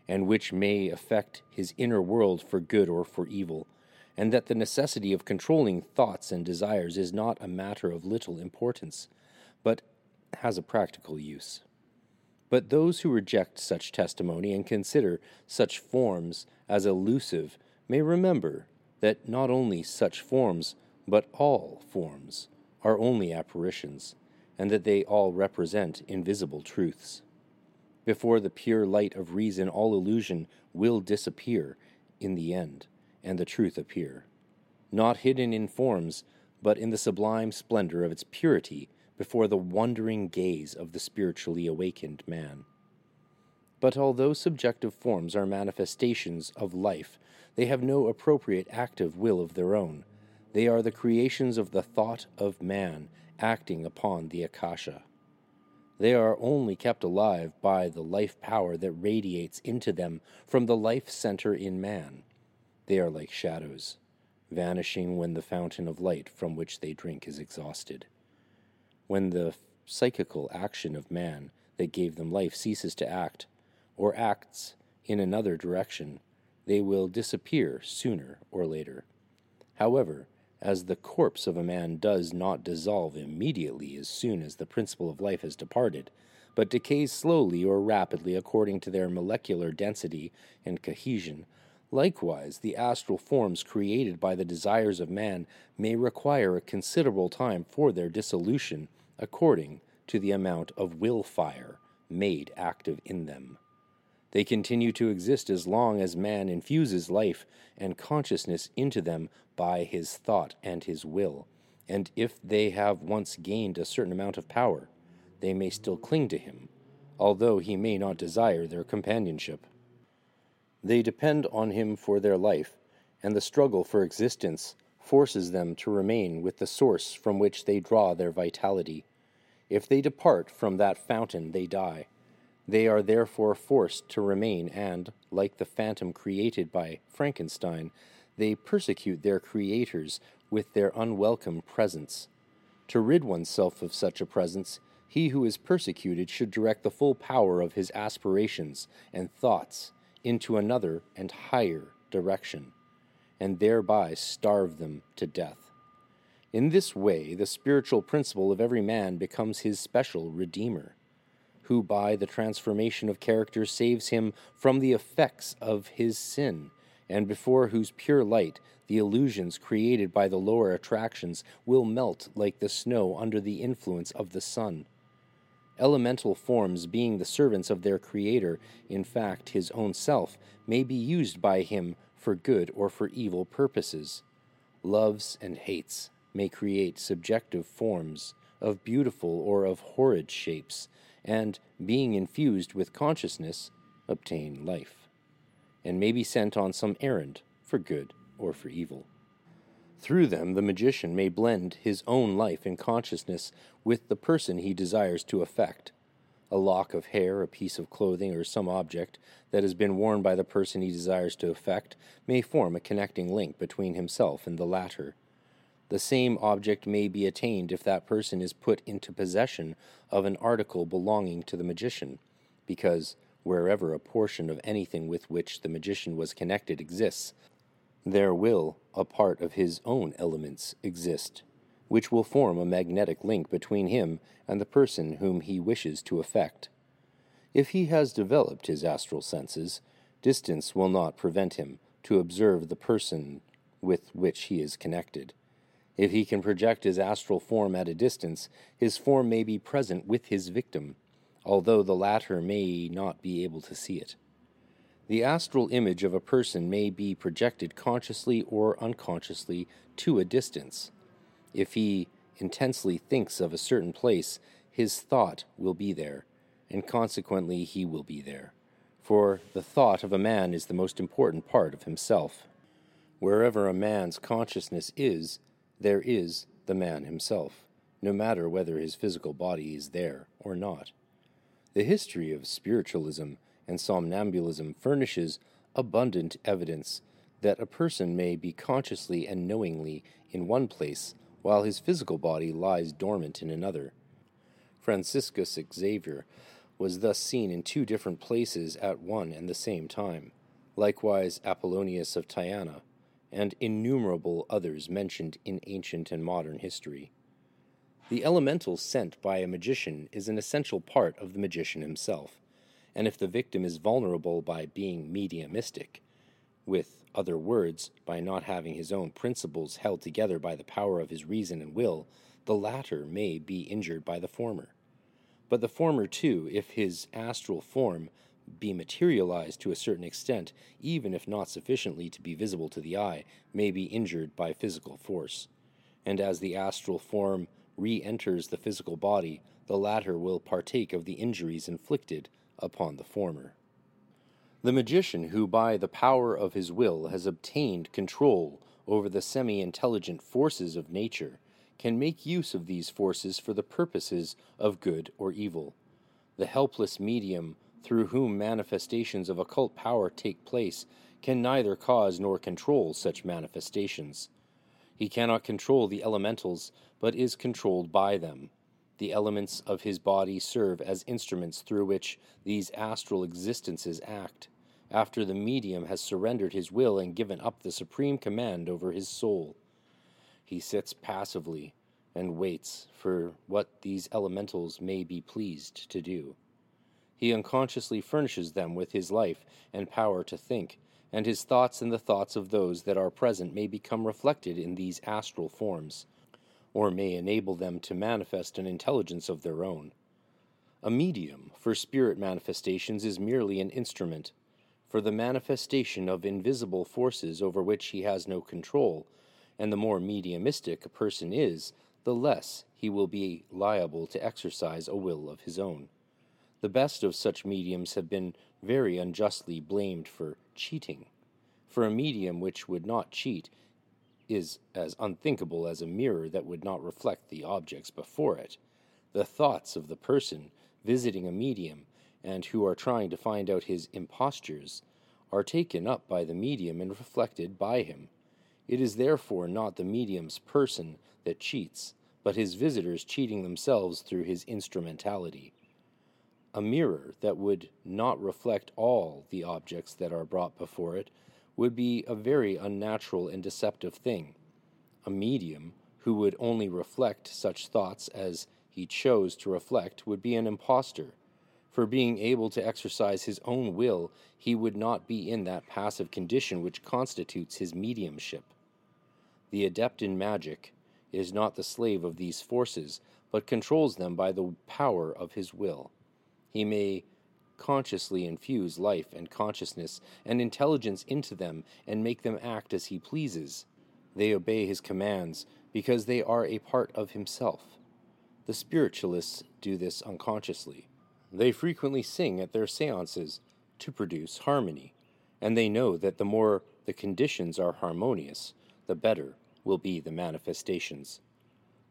and which may affect his inner world for good or for evil, and that the necessity of controlling thoughts and desires is not a matter of little importance, but has a practical use. But those who reject such testimony and consider such forms as elusive may remember that not only such forms, but all forms, are only apparitions, and that they all represent invisible truths. Before the pure light of reason, all illusion will disappear in the end, and the truth appear, not hidden in forms, but in the sublime splendor of its purity before the wondering gaze of the spiritually awakened man. But although subjective forms are manifestations of life, they have no appropriate active will of their own. They are the creations of the thought of man acting upon the akasha. They are only kept alive by the life power that radiates into them from the life center in man. They are like shadows, vanishing when the fountain of light from which they drink is exhausted. When the psychical action of man that gave them life ceases to act, or acts in another direction, they will disappear sooner or later. However, as the corpse of a man does not dissolve immediately as soon as the principle of life has departed, but decays slowly or rapidly according to their molecular density and cohesion, likewise the astral forms created by the desires of man may require a considerable time for their dissolution according to the amount of will fire made active in them. They continue to exist as long as man infuses life and consciousness into them by his thought and his will, and if they have once gained a certain amount of power, they may still cling to him, although he may not desire their companionship. They depend on him for their life, and the struggle for existence forces them to remain with the source from which they draw their vitality. If they depart from that fountain, they die. They are therefore forced to remain, and, like the phantom created by Frankenstein, they persecute their creators with their unwelcome presence. To rid oneself of such a presence, he who is persecuted should direct the full power of his aspirations and thoughts into another and higher direction, and thereby starve them to death. In this way, the spiritual principle of every man becomes his special redeemer who by the transformation of character saves him from the effects of his sin, and before whose pure light the illusions created by the lower attractions will melt like the snow under the influence of the sun. Elemental forms, being the servants of their Creator, in fact his own self, may be used by him for good or for evil purposes. Loves and hates may create subjective forms of beautiful or of horrid shapes and, being infused with consciousness, obtain life, and may be sent on some errand for good or for evil. Through them, the magician may blend his own life and consciousness with the person he desires to affect. A lock of hair, a piece of clothing, or some object that has been worn by the person he desires to affect may form a connecting link between himself and the latter. The same object may be attained if that person is put into possession of an article belonging to the magician, because wherever a portion of anything with which the magician was connected exists, there will a part of his own elements exist, which will form a magnetic link between him and the person whom he wishes to affect. If he has developed his astral senses, distance will not prevent him to observe the person with which he is connected. If he can project his astral form at a distance, his form may be present with his victim, although the latter may not be able to see it. The astral image of a person may be projected consciously or unconsciously to a distance. If he intensely thinks of a certain place, his thought will be there, and consequently he will be there. For the thought of a man is the most important part of himself. Wherever a man's consciousness is, there is the man himself, no matter whether his physical body is there or not. The history of spiritualism and somnambulism furnishes abundant evidence that a person may be consciously and knowingly in one place while his physical body lies dormant in another. Franciscus Xavier was thus seen in two different places at one and the same time. Likewise, Apollonius of Tyana and innumerable others mentioned in ancient and modern history. The elemental sent by a magician is an essential part of the magician himself, and if the victim is vulnerable by being mediumistic, with other words, by not having his own principles held together by the power of his reason and will, the latter may be injured by the former. But the former, too, if his astral form be materialized to a certain extent, even if not sufficiently to be visible to the eye, may be injured by physical force. And as the astral form re enters the physical body, the latter will partake of the injuries inflicted upon the former. The magician who, by the power of his will, has obtained control over the semi intelligent forces of nature, can make use of these forces for the purposes of good or evil. The helpless medium through whom manifestations of occult power take place, can neither cause nor control such manifestations. He cannot control the elementals, but is controlled by them. The elements of his body serve as instruments through which these astral existences act, after the medium has surrendered his will and given up the supreme command over his soul. He sits passively and waits for what these elementals may be pleased to do. He unconsciously furnishes them with his life and power to think, and his thoughts and the thoughts of those that are present may become reflected in these astral forms, or may enable them to manifest an intelligence of their own. A medium for spirit manifestations is merely an instrument for the manifestation of invisible forces over which he has no control, and the more mediumistic a person is, the less he will be liable to exercise a will of his own. The best of such mediums have been very unjustly blamed for cheating. For a medium which would not cheat is as unthinkable as a mirror that would not reflect the objects before it. The thoughts of the person visiting a medium and who are trying to find out his impostures are taken up by the medium and reflected by him. It is therefore not the medium's person that cheats, but his visitors cheating themselves through his instrumentality a mirror that would not reflect all the objects that are brought before it would be a very unnatural and deceptive thing. A medium who would only reflect such thoughts as he chose to reflect would be an impostor. For being able to exercise his own will, he would not be in that passive condition which constitutes his mediumship. The adept in magic is not the slave of these forces, but controls them by the power of his will. He may consciously infuse life and consciousness and intelligence into them and make them act as he pleases. They obey his commands because they are a part of himself. The spiritualists do this unconsciously. They frequently sing at their seances to produce harmony, and they know that the more the conditions are harmonious, the better will be the manifestations.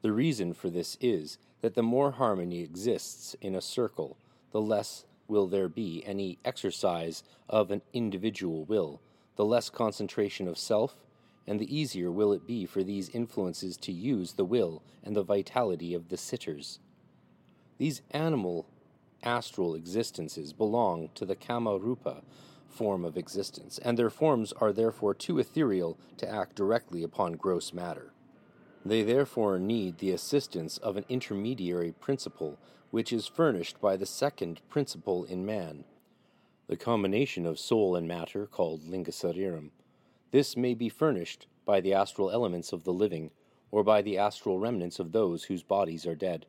The reason for this is that the more harmony exists in a circle, the less will there be any exercise of an individual will, the less concentration of self, and the easier will it be for these influences to use the will and the vitality of the sitters. These animal astral existences belong to the Kama Rupa form of existence, and their forms are therefore too ethereal to act directly upon gross matter. They therefore need the assistance of an intermediary principle, which is furnished by the second principle in man, the combination of soul and matter called Lingasariram. This may be furnished by the astral elements of the living, or by the astral remnants of those whose bodies are dead.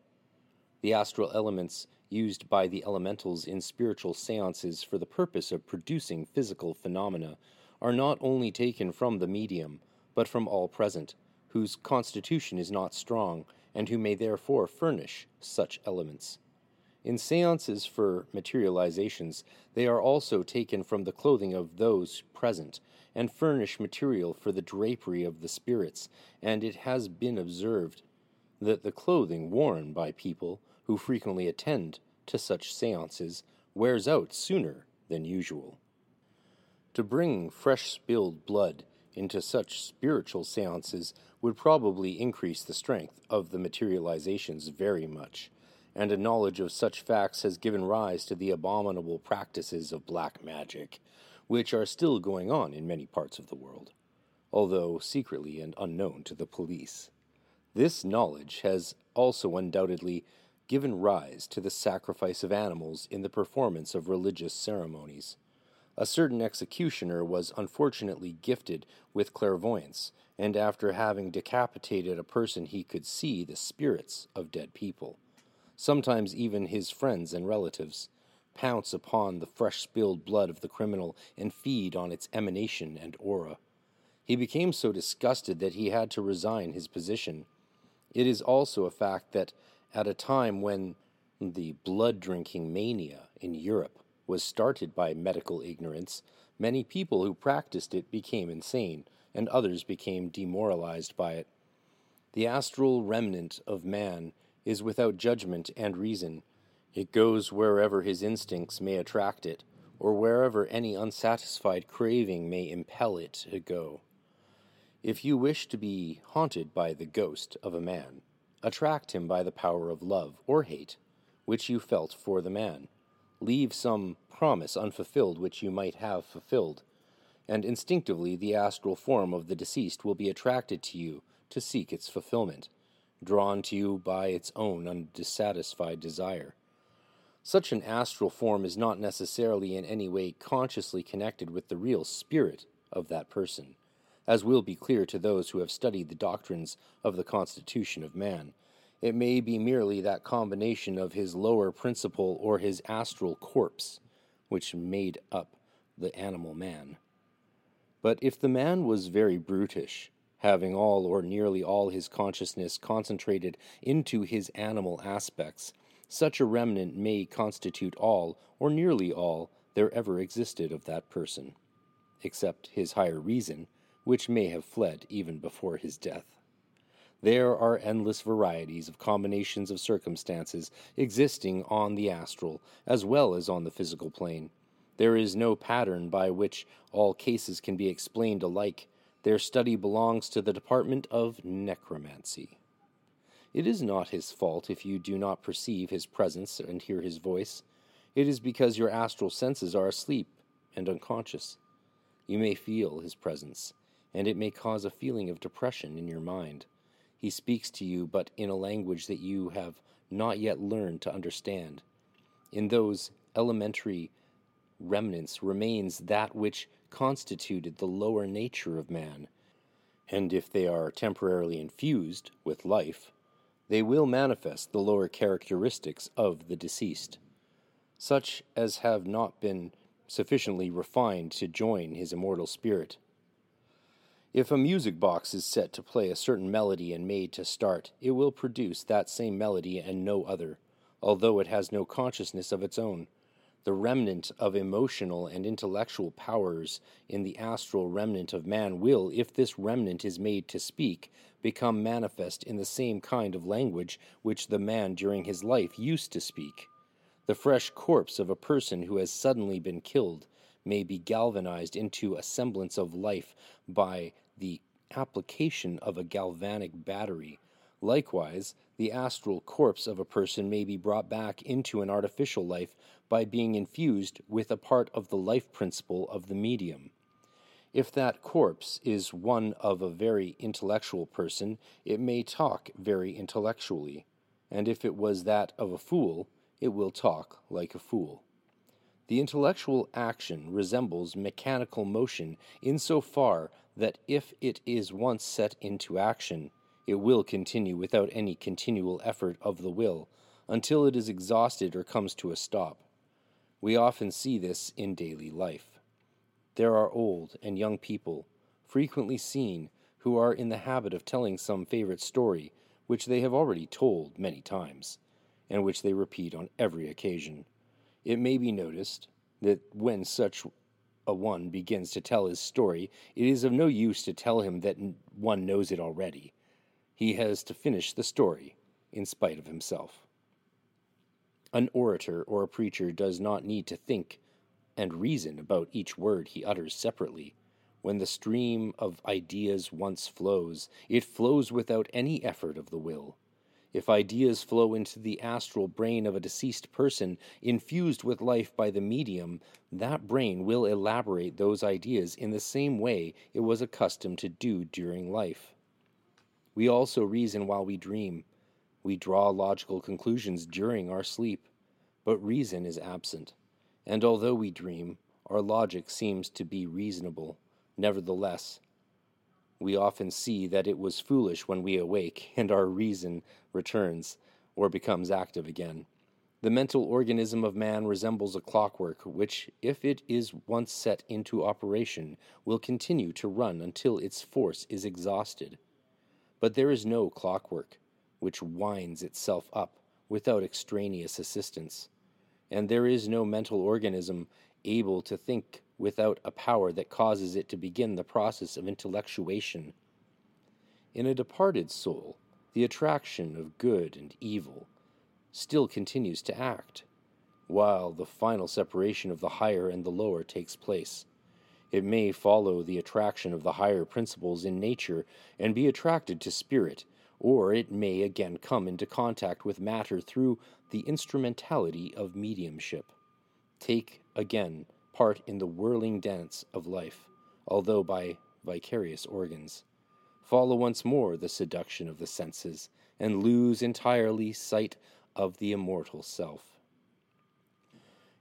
The astral elements used by the elementals in spiritual seances for the purpose of producing physical phenomena are not only taken from the medium, but from all present, whose constitution is not strong, and who may therefore furnish such elements. In seances for materializations, they are also taken from the clothing of those present, and furnish material for the drapery of the spirits, and it has been observed that the clothing worn by people who frequently attend to such seances wears out sooner than usual. To bring fresh spilled blood into such spiritual seances would probably increase the strength of the materializations very much, and a knowledge of such facts has given rise to the abominable practices of black magic, which are still going on in many parts of the world, although secretly and unknown to the police. This knowledge has also undoubtedly given rise to the sacrifice of animals in the performance of religious ceremonies. A certain executioner was unfortunately gifted with clairvoyance, and after having decapitated a person, he could see the spirits of dead people, sometimes even his friends and relatives, pounce upon the fresh spilled blood of the criminal and feed on its emanation and aura. He became so disgusted that he had to resign his position. It is also a fact that at a time when the blood drinking mania in Europe was started by medical ignorance, many people who practiced it became insane, and others became demoralized by it. The astral remnant of man is without judgment and reason. It goes wherever his instincts may attract it, or wherever any unsatisfied craving may impel it to go. If you wish to be haunted by the ghost of a man, Attract him by the power of love or hate, which you felt for the man. Leave some promise unfulfilled which you might have fulfilled, and instinctively the astral form of the deceased will be attracted to you to seek its fulfillment, drawn to you by its own undissatisfied desire. Such an astral form is not necessarily in any way consciously connected with the real spirit of that person as will be clear to those who have studied the doctrines of the constitution of man. It may be merely that combination of his lower principle or his astral corpse which made up the animal man. But if the man was very brutish, having all or nearly all his consciousness concentrated into his animal aspects, such a remnant may constitute all or nearly all there ever existed of that person, except his higher reason, which may have fled even before his death. There are endless varieties of combinations of circumstances existing on the astral as well as on the physical plane. There is no pattern by which all cases can be explained alike. Their study belongs to the department of necromancy. It is not his fault if you do not perceive his presence and hear his voice. It is because your astral senses are asleep and unconscious. You may feel his presence and it may cause a feeling of depression in your mind. He speaks to you, but in a language that you have not yet learned to understand. In those elementary remnants remains that which constituted the lower nature of man, and if they are temporarily infused with life, they will manifest the lower characteristics of the deceased, such as have not been sufficiently refined to join his immortal spirit. If a music box is set to play a certain melody and made to start, it will produce that same melody and no other, although it has no consciousness of its own. The remnant of emotional and intellectual powers in the astral remnant of man will, if this remnant is made to speak, become manifest in the same kind of language which the man during his life used to speak. The fresh corpse of a person who has suddenly been killed may be galvanized into a semblance of life by the application of a galvanic battery. Likewise, the astral corpse of a person may be brought back into an artificial life by being infused with a part of the life principle of the medium. If that corpse is one of a very intellectual person, it may talk very intellectually, and if it was that of a fool, it will talk like a fool. The intellectual action resembles mechanical motion in so far that if it is once set into action, it will continue without any continual effort of the will until it is exhausted or comes to a stop. We often see this in daily life. There are old and young people, frequently seen, who are in the habit of telling some favorite story which they have already told many times, and which they repeat on every occasion. It may be noticed that when such a one begins to tell his story, it is of no use to tell him that one knows it already. He has to finish the story in spite of himself. An orator or a preacher does not need to think and reason about each word he utters separately. When the stream of ideas once flows, it flows without any effort of the will. If ideas flow into the astral brain of a deceased person, infused with life by the medium, that brain will elaborate those ideas in the same way it was accustomed to do during life. We also reason while we dream. We draw logical conclusions during our sleep, but reason is absent. And although we dream, our logic seems to be reasonable. Nevertheless, we often see that it was foolish when we awake and our reason returns or becomes active again. The mental organism of man resembles a clockwork, which, if it is once set into operation, will continue to run until its force is exhausted. But there is no clockwork which winds itself up without extraneous assistance, and there is no mental organism able to think without a power that causes it to begin the process of intellectuation. In a departed soul, the attraction of good and evil still continues to act, while the final separation of the higher and the lower takes place. It may follow the attraction of the higher principles in nature and be attracted to spirit, or it may again come into contact with matter through the instrumentality of mediumship. Take again part in the whirling dance of life, although by vicarious organs. Follow once more the seduction of the senses, and lose entirely sight of the immortal self.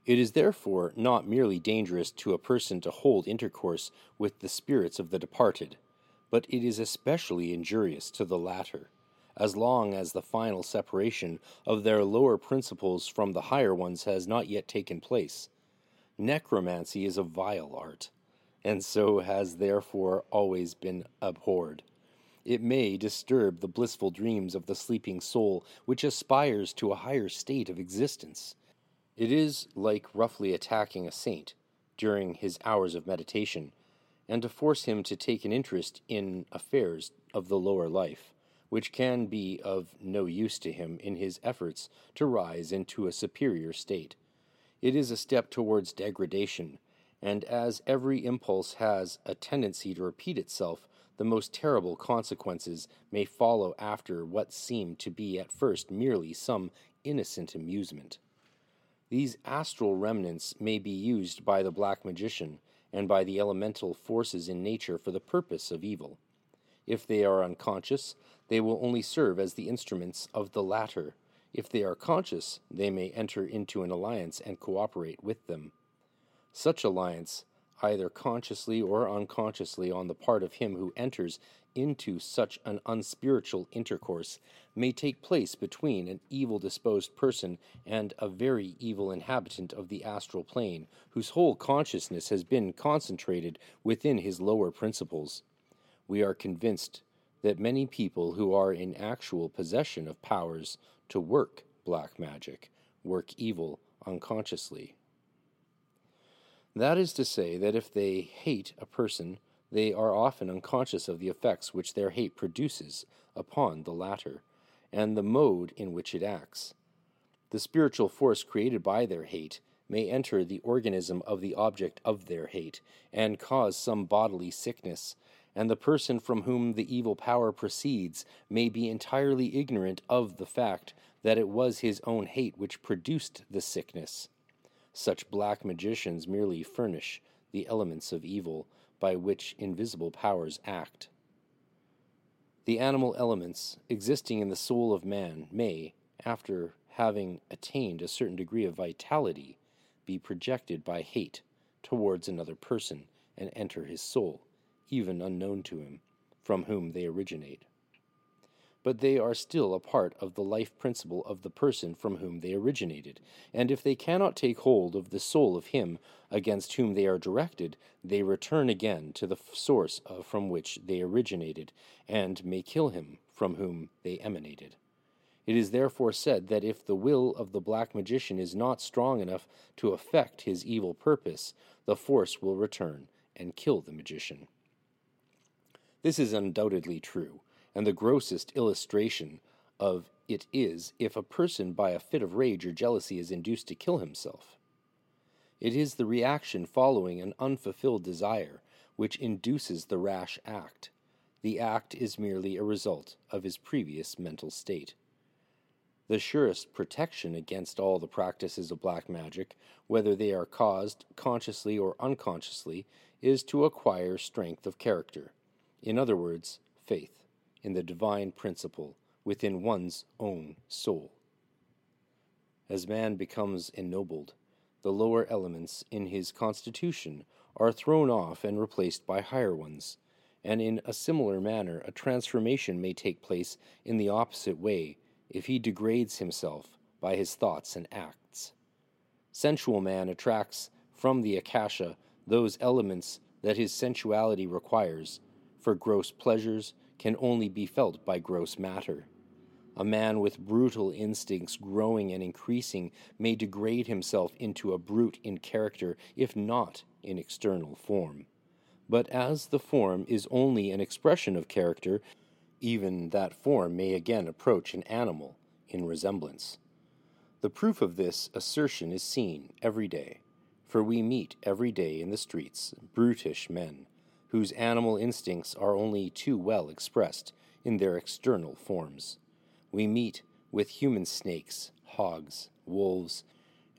It is therefore not merely dangerous to a person to hold intercourse with the spirits of the departed, but it is especially injurious to the latter, as long as the final separation of their lower principles from the higher ones has not yet taken place Necromancy is a vile art, and so has therefore always been abhorred. It may disturb the blissful dreams of the sleeping soul which aspires to a higher state of existence. It is like roughly attacking a saint during his hours of meditation, and to force him to take an interest in affairs of the lower life, which can be of no use to him in his efforts to rise into a superior state. It is a step towards degradation, and as every impulse has a tendency to repeat itself, the most terrible consequences may follow after what seemed to be at first merely some innocent amusement. These astral remnants may be used by the black magician and by the elemental forces in nature for the purpose of evil. If they are unconscious, they will only serve as the instruments of the latter if they are conscious, they may enter into an alliance and cooperate with them. Such alliance, either consciously or unconsciously on the part of him who enters into such an unspiritual intercourse, may take place between an evil disposed person and a very evil inhabitant of the astral plane, whose whole consciousness has been concentrated within his lower principles. We are convinced that many people who are in actual possession of powers to work black magic, work evil unconsciously. That is to say, that if they hate a person, they are often unconscious of the effects which their hate produces upon the latter, and the mode in which it acts. the spiritual force created by their hate may enter the organism of the object of their hate and cause some bodily sickness, and the person from whom the evil power proceeds may be entirely ignorant of the fact that it was his own hate which produced the sickness. Such black magicians merely furnish the elements of evil by which invisible powers act. The animal elements existing in the soul of man may, after having attained a certain degree of vitality, be projected by hate towards another person and enter his soul, even unknown to him, from whom they originate. But they are still a part of the life principle of the person from whom they originated, and if they cannot take hold of the soul of him against whom they are directed, they return again to the source from which they originated, and may kill him from whom they emanated. It is therefore said that if the will of the black magician is not strong enough to effect his evil purpose, the force will return and kill the magician. This is undoubtedly true, and the grossest illustration of it is if a person by a fit of rage or jealousy is induced to kill himself. It is the reaction following an unfulfilled desire which induces the rash act. The act is merely a result of his previous mental state. The surest protection against all the practices of black magic, whether they are caused consciously or unconsciously, is to acquire strength of character. In other words, faith in the divine principle within one's own soul. As man becomes ennobled, the lower elements in his constitution are thrown off and replaced by higher ones, and in a similar manner a transformation may take place in the opposite way if he degrades himself by his thoughts and acts. Sensual man attracts from the akasha those elements that his sensuality requires, for gross pleasures can only be felt by gross matter. A man with brutal instincts growing and increasing may degrade himself into a brute in character, if not in external form. But as the form is only an expression of character, even that form may again approach an animal in resemblance. The proof of this assertion is seen every day, for we meet every day in the streets brutish men, whose animal instincts are only too well expressed in their external forms. We meet with human snakes, hogs, wolves,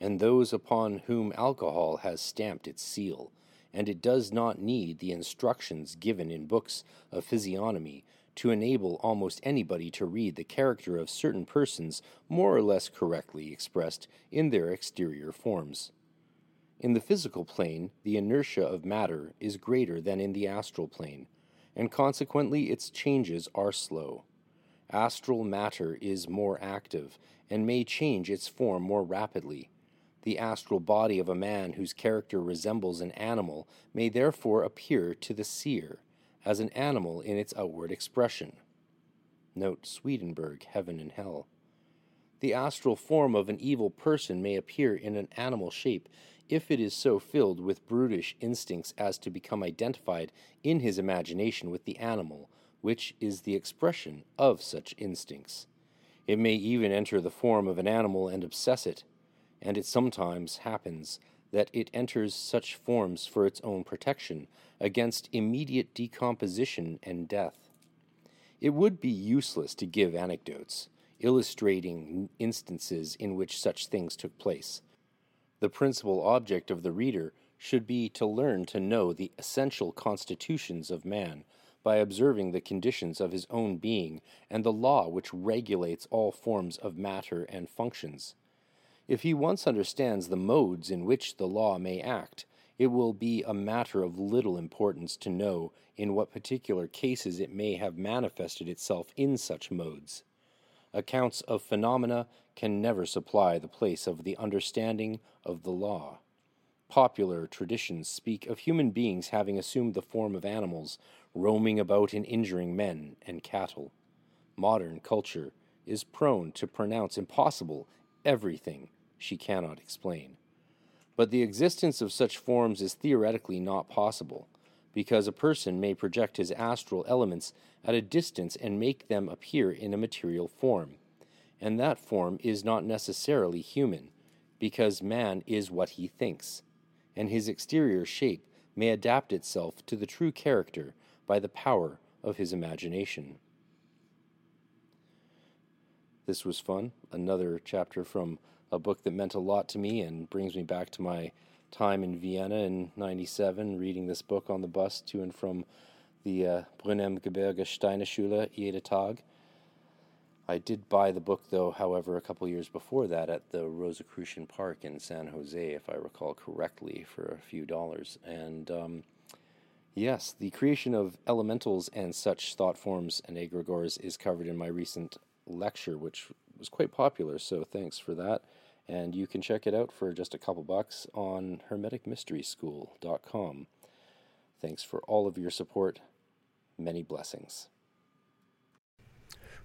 and those upon whom alcohol has stamped its seal, and it does not need the instructions given in books of physiognomy to enable almost anybody to read the character of certain persons more or less correctly expressed in their exterior forms. In the physical plane, the inertia of matter is greater than in the astral plane, and consequently its changes are slow. Astral matter is more active and may change its form more rapidly. The astral body of a man whose character resembles an animal may therefore appear to the seer as an animal in its outward expression. Note Swedenborg, Heaven and Hell. The astral form of an evil person may appear in an animal shape if it is so filled with brutish instincts as to become identified in his imagination with the animal, which is the expression of such instincts. It may even enter the form of an animal and obsess it, and it sometimes happens that it enters such forms for its own protection against immediate decomposition and death. It would be useless to give anecdotes illustrating instances in which such things took place. The principal object of the reader should be to learn to know the essential constitutions of man by observing the conditions of his own being and the law which regulates all forms of matter and functions. If he once understands the modes in which the law may act, it will be a matter of little importance to know in what particular cases it may have manifested itself in such modes. Accounts of phenomena can never supply the place of the understanding of the law. Popular traditions speak of human beings having assumed the form of animals, roaming about and injuring men and cattle. Modern culture is prone to pronounce impossible everything she cannot explain. But the existence of such forms is theoretically not possible, because a person may project his astral elements at a distance and make them appear in a material form. And that form is not necessarily human, because man is what he thinks, and his exterior shape may adapt itself to the true character by the power of his imagination. This was fun. Another chapter from a book that meant a lot to me and brings me back to my time in Vienna in 97, reading this book on the bus to and from the uh, Gebirge Steineschule jede Tag. I did buy the book, though, however, a couple years before that at the Rosicrucian Park in San Jose, if I recall correctly, for a few dollars. And um, yes, the creation of elementals and such thought forms and egregores is covered in my recent lecture, which was quite popular, so thanks for that. And you can check it out for just a couple bucks on hermeticmysteryschool.com. Thanks for all of your support. Many blessings.